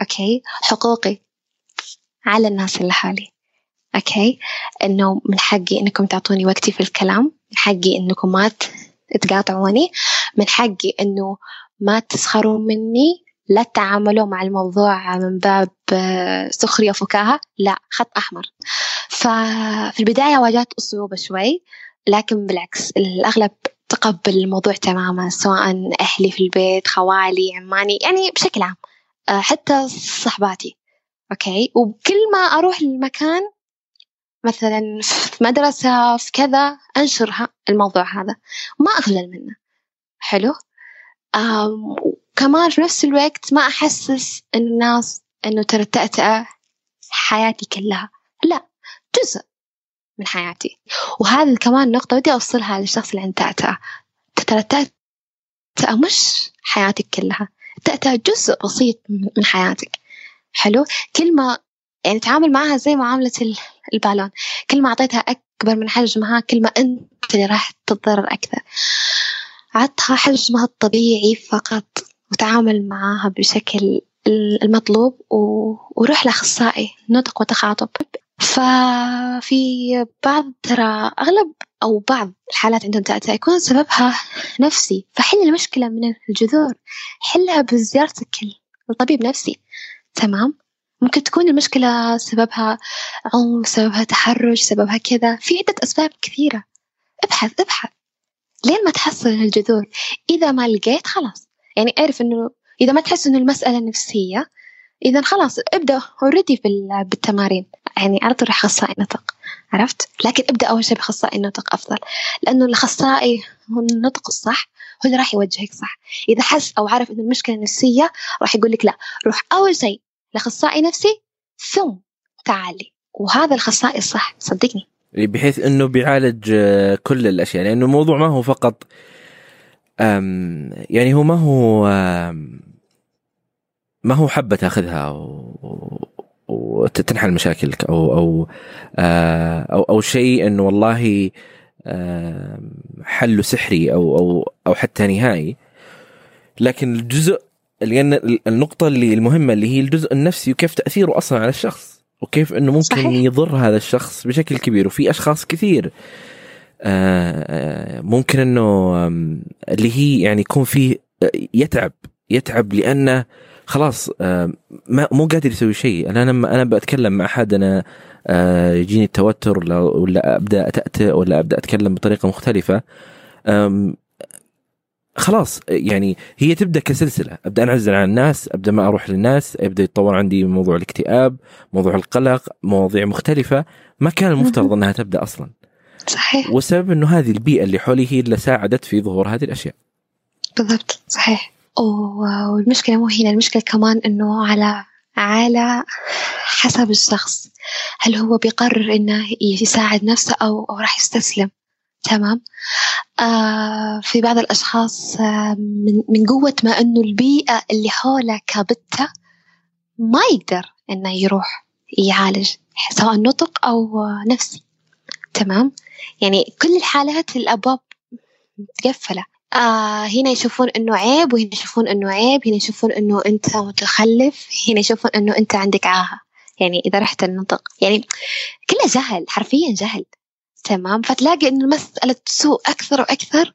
okay حقوقي على الناس اللي حولي okay إنه من حقي إنكم تعطوني وقتي في الكلام من حقي إنكم ما تقاطعوني من حقي إنه ما تسخروا مني لا تتعاملوا مع الموضوع من باب آه، سخرية وفكاهة لا خط أحمر. ففي البداية واجهت أصعوبة شوي لكن بالعكس الأغلب تقبل الموضوع تماما سواء أهلي في البيت خوالي عماني يعني بشكل عام آه، حتى صحباتي أوكي وكل ما أروح المكان مثلا في مدرسة في كذا أنشر الموضوع هذا. ما أخجل منه. حلو؟ كمان في نفس الوقت ما أحسس الناس إنه ترى التأتأة حياتي كلها. لا جزء من حياتي. وهذه كمان نقطة ودي أوصلها للشخص اللي عنده تأتأة ترى التأتأة مش حياتك كلها. التأتأة جزء بسيط من حياتك. حلو؟ كل ما يعني تعامل معها زي معاملة البالون. كل ما أعطيتها أكبر من حجمها كل ما أنت اللي راح تتضرر أكثر. عطها حجمها الطبيعي فقط وتعامل معها بشكل المطلوب وروح لأخصائي نطق وتخاطب. ففي بعض ترى أغلب أو بعض الحالات عندهم تأتأة يكون سببها نفسي. فحل المشكلة من الجذور. حلها بزيارتك الطبيب نفسي. تمام؟ ممكن تكون المشكلة سببها عنف سببها تحرش سببها كذا. في عدة أسباب كثيرة. ابحث ابحث. لين ما تحصل الجذور. إذا ما لقيت خلاص. يعني اعرف إنه إذا ما تحس إنه المسألة نفسية إذا خلاص ابدأ اوريدي بالتمارين. يعني على طول أخصائي نطق عرفت؟ لكن ابدأ أول شيء بأخصائي النطق أفضل. لأنه الأخصائي هو النطق الصح هو اللي راح يوجهك صح. إذا حس أو عرف إن المشكلة نفسية راح يقول لك لا. روح أول شيء لأخصائي نفسي ثم تعالي. وهذا الأخصائي الصح. صدقني. بحيث إنه بيعالج آه، كل الأشياء. لأنه الموضوع ما هو فقط يعني هو ما هو ما هو حبة تأخذها وتنحل مشاكلك أو أو آه، أو أو شيء إنه والله حله سحري أو أو أو حتى نهائي. لكن الجزء اللي النقطة اللي المهمة اللي هي الجزء النفسي وكيف تأثيره أصلا على الشخص وكيف إنه ممكن صحيح. يضر هذا الشخص بشكل كبير وفي أشخاص كثير آه، ممكن إنه اللي هي يعني يكون فيه يتعب يتعب لأنه خلاص ما مو قادر يسوي شيء أنا لما أنا بتكلم مع أحد أنا آه، يجيني التوتر ولا أبدأ أتأتئ ولا أبدأ أتكلم بطريقة مختلفة خلاص يعني هي تبدأ كسلسلة. أبدأ أنعزل عن الناس أبدأ ما أروح للناس يبدا يتطور عندي موضوع الاكتئاب موضوع القلق مواضيع مختلفة. ما كان المفترض أنها تبدأ أصلا. صحيح. والسبب إنه هذه البيئة اللي حولي هي اللي ساعدت في ظهور هذه الأشياء. بالضبط صحيح. والمشكلة مو هنا المشكلة كمان إنه على على حسب الشخص. هل هو بيقرر إنه يساعد نفسه أو, أو راح يستسلم؟ تمام. آه في بعض الأشخاص آه من, من قوة ما أنه البيئة اللي حوله كابتة ما يقدر أنه يروح يعالج سواء نطق أو نفسي. تمام؟ يعني كل الحالات الأبواب متقفلة. آه هنا يشوفون إنه عيب وهنا يشوفون إنه عيب هنا يشوفون إنه أنت متخلف هنا يشوفون إنه أنت عندك عاهة. يعني إذا رحت النطق يعني كله جهل حرفيا جهل. تمام؟ فتلاقي إنه المسألة تسوء أكثر وأكثر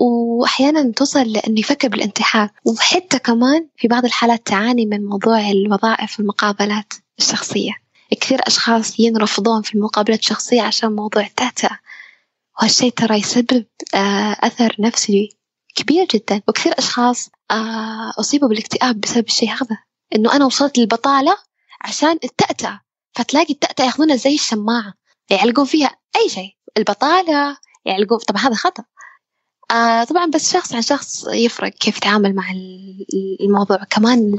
وأحيانا توصل لأنه يفكر بالانتحار. وحتى كمان في بعض الحالات تعاني من موضوع الوظائف والمقابلات الشخصية. كثير أشخاص ينرفضون في المقابلات الشخصية عشان موضوع التأتأة وهالشيء ترى يسبب آه، أثر نفسي كبير جدا. وكثير أشخاص آه، أصيبوا بالاكتئاب بسبب الشيء هذا. إنه أنا وصلت للبطالة عشان التأتأة فتلاقي التأتأة ياخذونها زي الشماعة. يعلقون فيها أي شيء البطالة يعلقون طبعا هذا خطأ. آه طبعا بس شخص عن شخص يفرق كيف يتعامل مع الموضوع كمان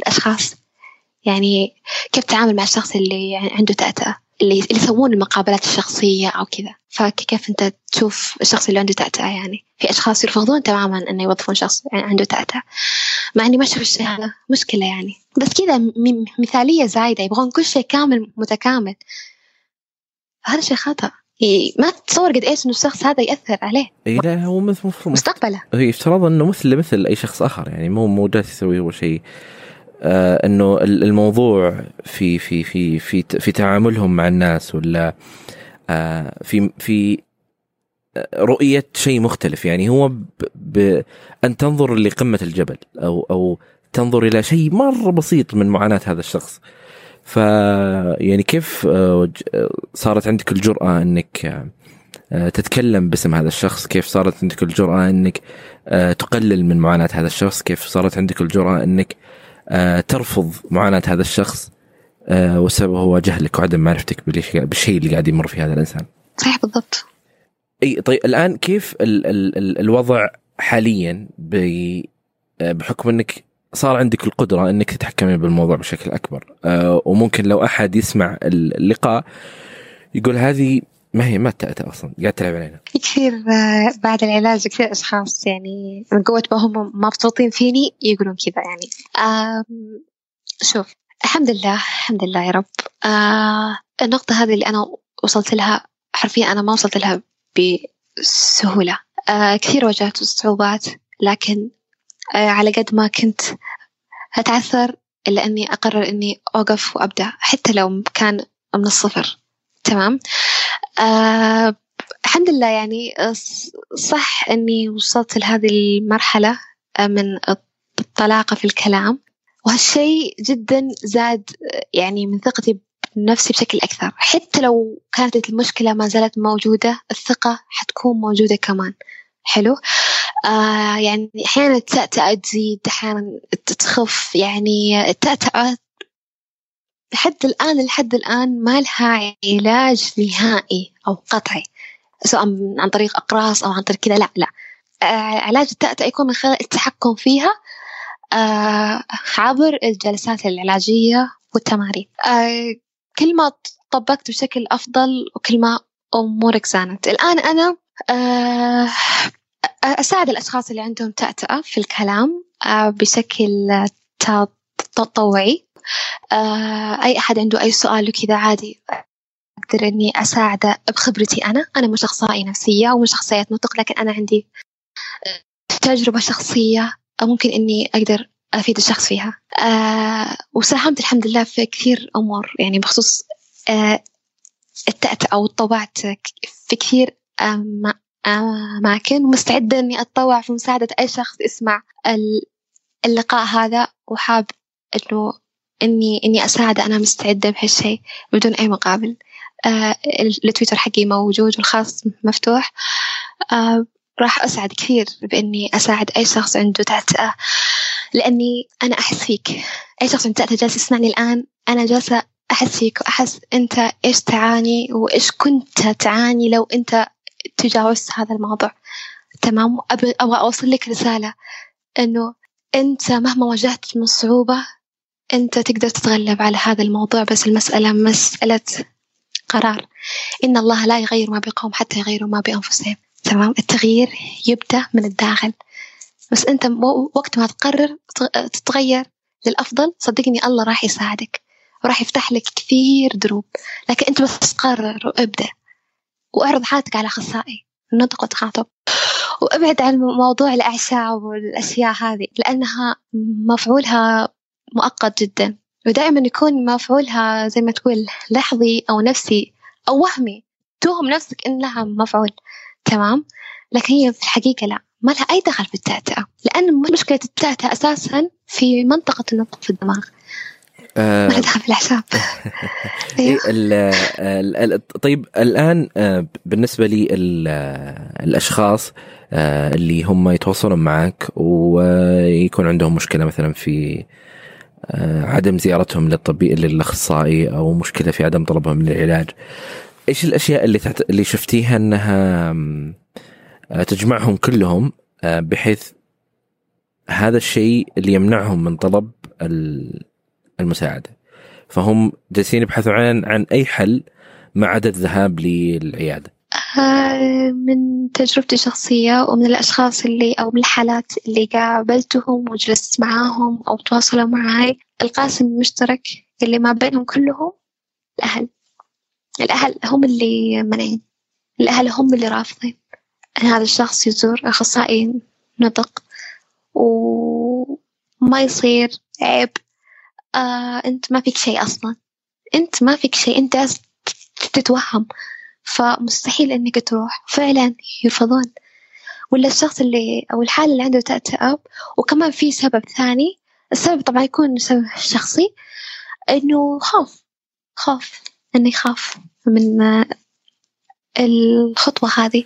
الأشخاص. يعني كيف تتعامل مع الشخص اللي عنده تأتأة اللي اللي يسوون المقابلات الشخصية أو كذا. فكيف أنت تشوف الشخص اللي عنده تأتأة؟ يعني في أشخاص يرفضون تماما أنه يوظفون شخص عنده تأتأة. مع إني ما أشوف الشيء هذا مشكلة يعني. بس كذا مثالية زايدة يبغون كل شيء كامل متكامل. هذا شيء خطأ. ما تتصور قد إيش إنه الشخص هذا يأثر عليه. اي لا هو مثل مستقبله. هي افتراض إنه مثل مثل أي شخص آخر يعني مو مو جالس يسوي هو شيء. آه إنه الموضوع في في في في في تعاملهم مع الناس ولا آه في في رؤية شيء مختلف. يعني هو ب ب أن تنظر لقمة الجبل أو أو تنظر إلى شيء مرة بسيط من معاناة هذا الشخص. ف يعني كيف آه، آه، صارت عندك الجرأة إنك آه، تتكلم باسم هذا الشخص؟ كيف صارت عندك الجرأة إنك تقلل من معاناة هذا الشخص؟ كيف صارت عندك الجرأة إنك ترفض معاناة هذا الشخص؟ والسبب هو جهلك وعدم معرفتك بالشيء اللي قاعد يمر فيه هذا الإنسان. صحيح بالضبط. إي طيب الآن كيف ال ال ال الوضع حاليا بحكم إنك صار عندك القدرة إنك تتحكمي بالموضوع بشكل أكبر. أه وممكن لو أحد يسمع اللقاء يقول هذه ما هي ما تأتى أصلا قاعد تلعب علينا. كثير آه، بعد العلاج كثير أشخاص يعني من قوة ما هم مبسوطين فيني يقولون كذا يعني. شوف الحمد لله الحمد لله يا رب. آه النقطة هذه اللي أنا وصلت لها حرفيا أنا ما وصلت لها بسهولة. آه كثير واجهت صعوبات لكن آه، على قد ما كنت أتعثر إلا أني أقرر أني أوقف وأبدأ حتى لو كان من الصفر. تمام؟ أه الحمد لله يعني صح أني وصلت لهذه المرحلة آه، من الطلاقة في الكلام. وهالشيء جدا زاد يعني من ثقتي بنفسي بشكل أكثر. حتى لو كانت المشكلة ما زالت موجودة الثقة حتكون موجودة كمان. حلو؟ آه يعني أحيانا التأتأة تزيد أحيانا تخف يعني التأتأة لحد الآن لحد الآن ما لها علاج نهائي أو قطعي سواء عن طريق أقراص أو عن طريق كذا لا لا. آه، علاج التأتأة يكون من خلال التحكم فيها آه، عبر الجلسات العلاجية والتمارين. آه، كل ما طبقت بشكل أفضل وكل ما أمورك زانت. الآن أنا أساعد الأشخاص اللي عندهم تأتأة في الكلام بشكل تطوعي. أي أحد عنده أي سؤال وكذا عادي أقدر إني أساعده بخبرتي أنا. أنا مش أخصائية نفسية ومش أخصائية نطق لكن أنا عندي تجربة شخصية ممكن إني أقدر أفيد الشخص فيها. وساهمت الحمد لله في كثير أمور يعني بخصوص التأتأة أو طوعت في كثير أماكن ومستعدة إني أتطوع في مساعدة أي شخص يسمع اللقاء هذا وحاب إنه إني إني أساعده. أنا مستعدة بهالشيء بدون أي مقابل. آه التويتر حقي موجود والخاص مفتوح. آه راح أسعد كثير بإني أساعد أي شخص عنده تعتئة لأني أنا أحس فيك. أي شخص عنده تعتئة جالس يسمعني الآن أنا جالسة أحس فيك وأحس أنت إيش تعاني وإيش كنت تعاني لو أنت تجاوزت هذا الموضوع. تمام؟ أبغى أوصل لك رسالة. إنه أنت مهما واجهت من صعوبة أنت تقدر تتغلب على هذا الموضوع بس المسألة مسألة قرار. إن الله لا يغير ما بقوم حتى يغيروا ما بأنفسهم. تمام؟ التغيير يبدأ من الداخل. بس أنت وقت ما تقرر تتغير للأفضل صدقني الله راح يساعدك. وراح يفتح لك كثير دروب. لكن أنت بس قرر وابدأ. وأعرض حالتك على أخصائي نطق وتخاطب. وأبعد عن موضوع الأعشاب والأشياء هذه لأنها مفعولها مؤقت جدا. ودائما يكون مفعولها زي ما تقول لحظي أو نفسي أو وهمي. توهم نفسك إن لها مفعول تمام؟ لكن هي في الحقيقة لا ما لها أي دخل في التأتأة. لأن مشكلة التأتأة أساسا في منطقة النطق في الدماغ. ما لها دخل في أيوه. طيب الآن آه، بالنسبة لي الأشخاص آه، اللي هم يتواصلون معك ويكون عندهم مشكلة مثلا في آه، عدم زيارتهم للطبيب للأخصائي أو مشكلة في عدم طلبهم للعلاج إيش الأشياء اللي تحت... اللي شفتيها إنها آه، تجمعهم كلهم آه، بحيث هذا الشيء اللي يمنعهم من طلب المساعدة. فهم جالسين يبحثوا عن عن أي حل ما عدا الذهاب للعيادة. من تجربتي الشخصية ومن الأشخاص اللي أو من الحالات اللي قابلتهم وجلست معاهم أو تواصلوا معي القاسم المشترك اللي ما بينهم كلهم الأهل. الأهل هم اللي منعين. الأهل هم اللي رافضين. أن هذا الشخص يزور أخصائي نطق وما يصير عيب. آه أنت ما فيك شيء أصلا. أنت ما فيك شيء أنت تتوهم. فمستحيل إنك تروح. فعلا يرفضون. ولا الشخص اللي أو الحالة اللي عنده تأتأب وكمان في سبب ثاني. السبب طبعا يكون سبب شخصي. إنه خاف خاف إنه يخاف من الخطوة هذه.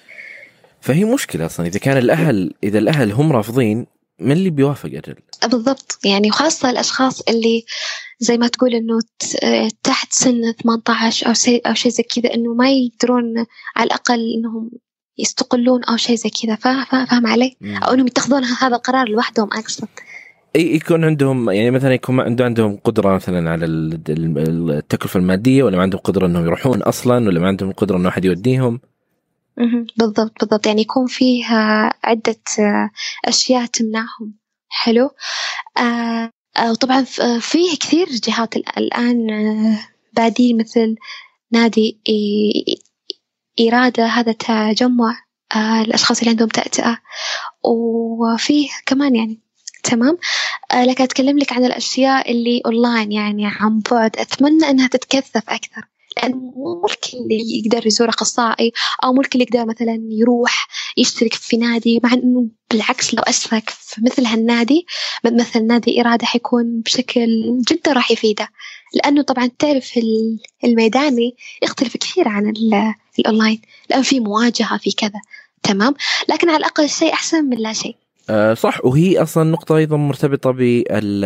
فهي مشكلة أصلا. إذا كان الأهل إذا الأهل هم رافضين من اللي بيوافق أجل؟ بالضبط. يعني وخاصة الأشخاص اللي زي ما تقول إنه تحت سن 18 أو شيء أو شيء زي كذا إنه ما يقدرون على الأقل إنهم يستقلون أو شيء زي كذا. فاهم علي؟ أو إنهم يتخذون هذا القرار لوحدهم أقصد. اي يكون عندهم يعني مثلا يكون عنده عندهم قدرة مثلا على التكلفة المادية ولا ما عندهم قدرة إنهم يروحون أصلا ولا ما عندهم قدرة إنه أحد يوديهم؟ بالضبط بالضبط. يعني يكون فيه عدة أشياء تمنعهم. حلو. آه وطبعا فيه كثير جهات الآن بادين مثل نادي إرادة هذا تجمع آه الأشخاص اللي عندهم تأتئة. وفيه كمان يعني تمام. آه لكن أتكلم لك عن الأشياء اللي أونلاين يعني عن بعد. أتمنى أنها تتكثف أكثر. لأن مو الكل يقدر يزور أخصائي أو مو الكل يقدر مثلا يروح يشترك في نادي مع إنه بالعكس لو أشترك في مثل هالنادي مثل نادي إرادة حيكون بشكل جدا راح يفيده. لأنه طبعا تعرف الميداني يختلف كثير عن الأونلاين. لأن في مواجهة في كذا. تمام؟ لكن على الأقل شيء أحسن من لا شيء. أه صح. وهي أصلا نقطة أيضا مرتبطة بال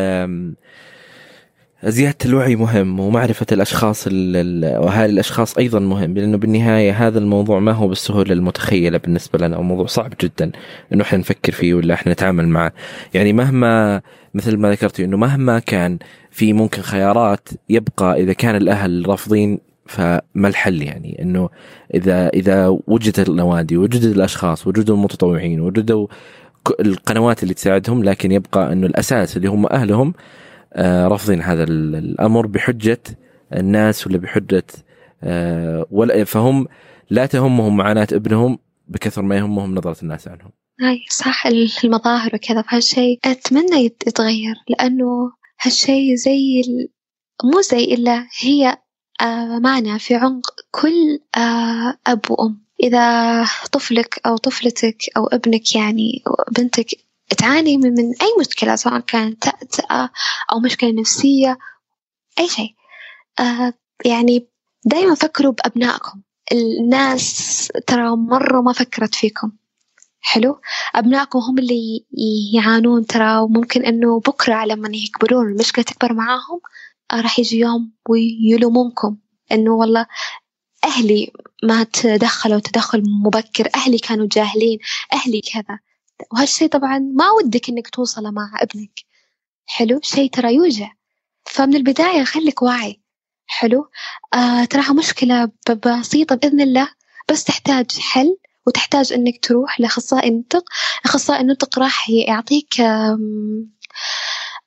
زيادة الوعي مهم ومعرفة الأشخاص وأهالي الأشخاص أيضا مهم لأنه بالنهاية هذا الموضوع ما هو بالسهولة المتخيلة بالنسبة لنا أو موضوع صعب جدا أنه إحنا نفكر فيه ولا إحنا نتعامل معه. يعني مهما مثل ما ذكرت أنه مهما كان في ممكن خيارات يبقى إذا كان الأهل رافضين فما الحل يعني. إنه إذا إذا وجدت النوادي وجدت الأشخاص وجدوا المتطوعين وجدوا القنوات اللي تساعدهم لكن يبقى إنه الأساس اللي هم أهلهم رافضين هذا الأمر بحجة الناس ولا بحجة آه، ولا فهم لا تهمهم معاناة ابنهم بكثر ما يهمهم نظرة الناس عنهم. أي صح المظاهر وكذا فهالشيء أتمنى يتغير لأنه هالشيء زي مو زي إلا هي آه، معنى في عمق كل أب وأم إذا طفلك أو طفلتك أو ابنك يعني بنتك تعاني من, من أي مشكلة سواء كانت تأتأة أو مشكلة نفسية أي شيء. آه يعني دايما فكروا بأبنائكم. الناس ترى مرة ما فكرت فيكم. حلو؟ أبنائكم هم اللي يعانون ترى وممكن إنه بكرة لما يكبرون المشكلة تكبر معاهم آه راح يجي يوم ويلومونكم. إنه والله أهلي ما تدخلوا تدخل مبكر أهلي كانوا جاهلين أهلي كذا. وهالشي طبعا ما ودك إنك توصله مع ابنك. حلو؟ شيء ترى يوجع. فمن البداية خليك واعي. حلو؟ آه تراها مشكلة بسيطة بإذن الله بس تحتاج حل وتحتاج إنك تروح لأخصائي نطق أخصائي النطق راح يعطيك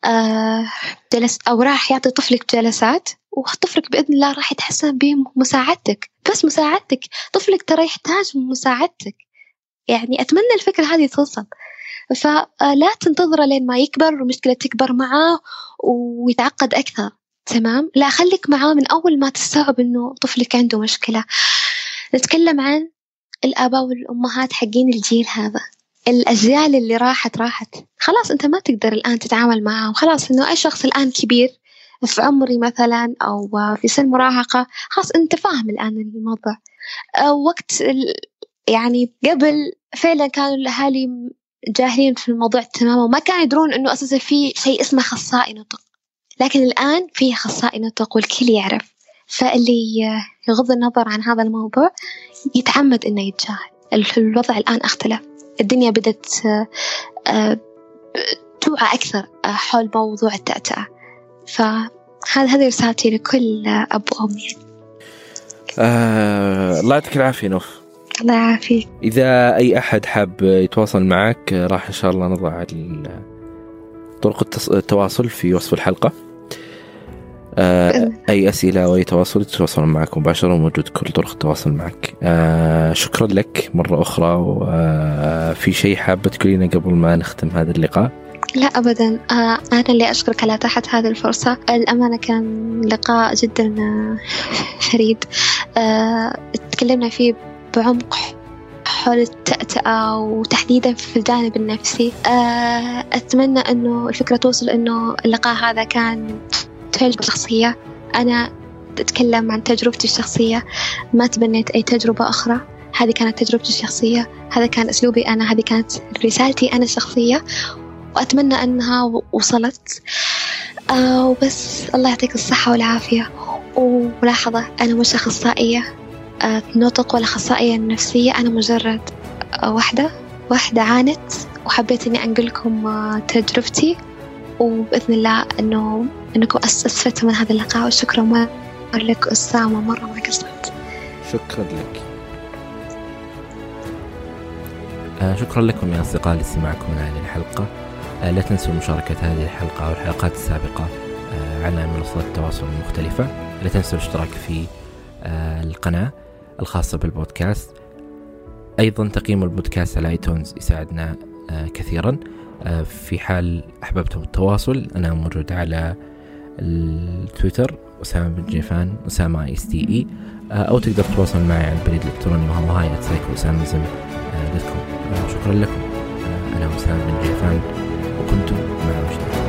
آه جلس أو راح يعطي طفلك جلسات وطفلك بإذن الله راح يتحسن بمساعدتك. بس مساعدتك طفلك ترى يحتاج مساعدتك. يعني أتمنى الفكرة هذه توصل. فلا تنتظره لين ما يكبر والمشكلة تكبر معاه ويتعقد أكثر. تمام؟ لا خليك معاه من أول ما تستوعب إنه طفلك عنده مشكلة. نتكلم عن الآباء والأمهات حقين الجيل هذا. الأجيال اللي راحت راحت. خلاص أنت ما تقدر الآن تتعامل معهم. خلاص إنه أي شخص الآن كبير في عمري مثلا أو في سن مراهقة خلاص أنت فاهم الآن الموضوع. وقت يعني قبل فعلا كانوا الأهالي جاهلين في الموضوع تماما وما كانوا يدرون إنه أساسا في شيء اسمه أخصائي نطق. لكن الآن في أخصائي نطق والكل يعرف. فاللي يغض النظر عن هذا الموضوع يتعمد إنه يتجاهل. الوضع الآن أختلف. الدنيا بدت آه، توعى أكثر آه، حول موضوع التأتأة فهذا هذه رسالتي لكل أب وأم يعني. آه الله يعطيك العافية نوف. الله يعافيك. إذا أي أحد حاب يتواصل معك راح إن شاء الله نضع طرق التواصل في وصف الحلقة. آه أي أسئلة أو أي تواصل يتواصلون معك مباشرة موجود كل طرق التواصل معك. آه شكرا لك مرة أخرى وفي آه شيء حابة تقولينه قبل ما نختم هذا اللقاء؟ لا أبدا. أنا اللي أشكرك على إتاحة هذه الفرصة. الأمانة كان لقاء جدا فريد. تكلمنا فيه بعمق حول التأتأة وتحديدا في الجانب النفسي. آه، أتمنى أنه الفكرة توصل أنه اللقاء هذا كان تجربة شخصية. أنا أتكلم عن تجربتي الشخصية. ما تبنيت أي تجربة أخرى. هذه كانت تجربتي الشخصية. هذا كان أسلوبي أنا. هذه كانت رسالتي أنا الشخصية. وأتمنى أنها وصلت. آه وبس. الله يعطيك الصحة والعافية. وملاحظة أنا مش أخصائية نطق ولا أخصائية نفسية. أنا مجرد واحدة واحدة عانت وحبيت إني أنقل لكم تجربتي. وبإذن الله إنه إنكم استفدتوا من هذا اللقاء. وشكرا مرة لك أسامة مرة ما قصرت. شكرا لك. آه شكرا لكم يا أصدقاء لاستماعكم لهذه الحلقة. آه لا تنسوا مشاركة هذه الحلقة أو الحلقات السابقة آه على منصات التواصل المختلفة. لا تنسوا الاشتراك في آه القناة. الخاصة بالبودكاست. أيضا تقييم البودكاست على آيتونز يساعدنا آه كثيرا. آه في حال أحببتم التواصل أنا موجود على التويتر أسامة بن جيفان أسامة اس تي اي أو تقدر تتواصل معي على البريد الإلكتروني وهو هاي أسامزم كوم. شكرا لكم. آه، أنا أسامة بن جيفان وكنتم مع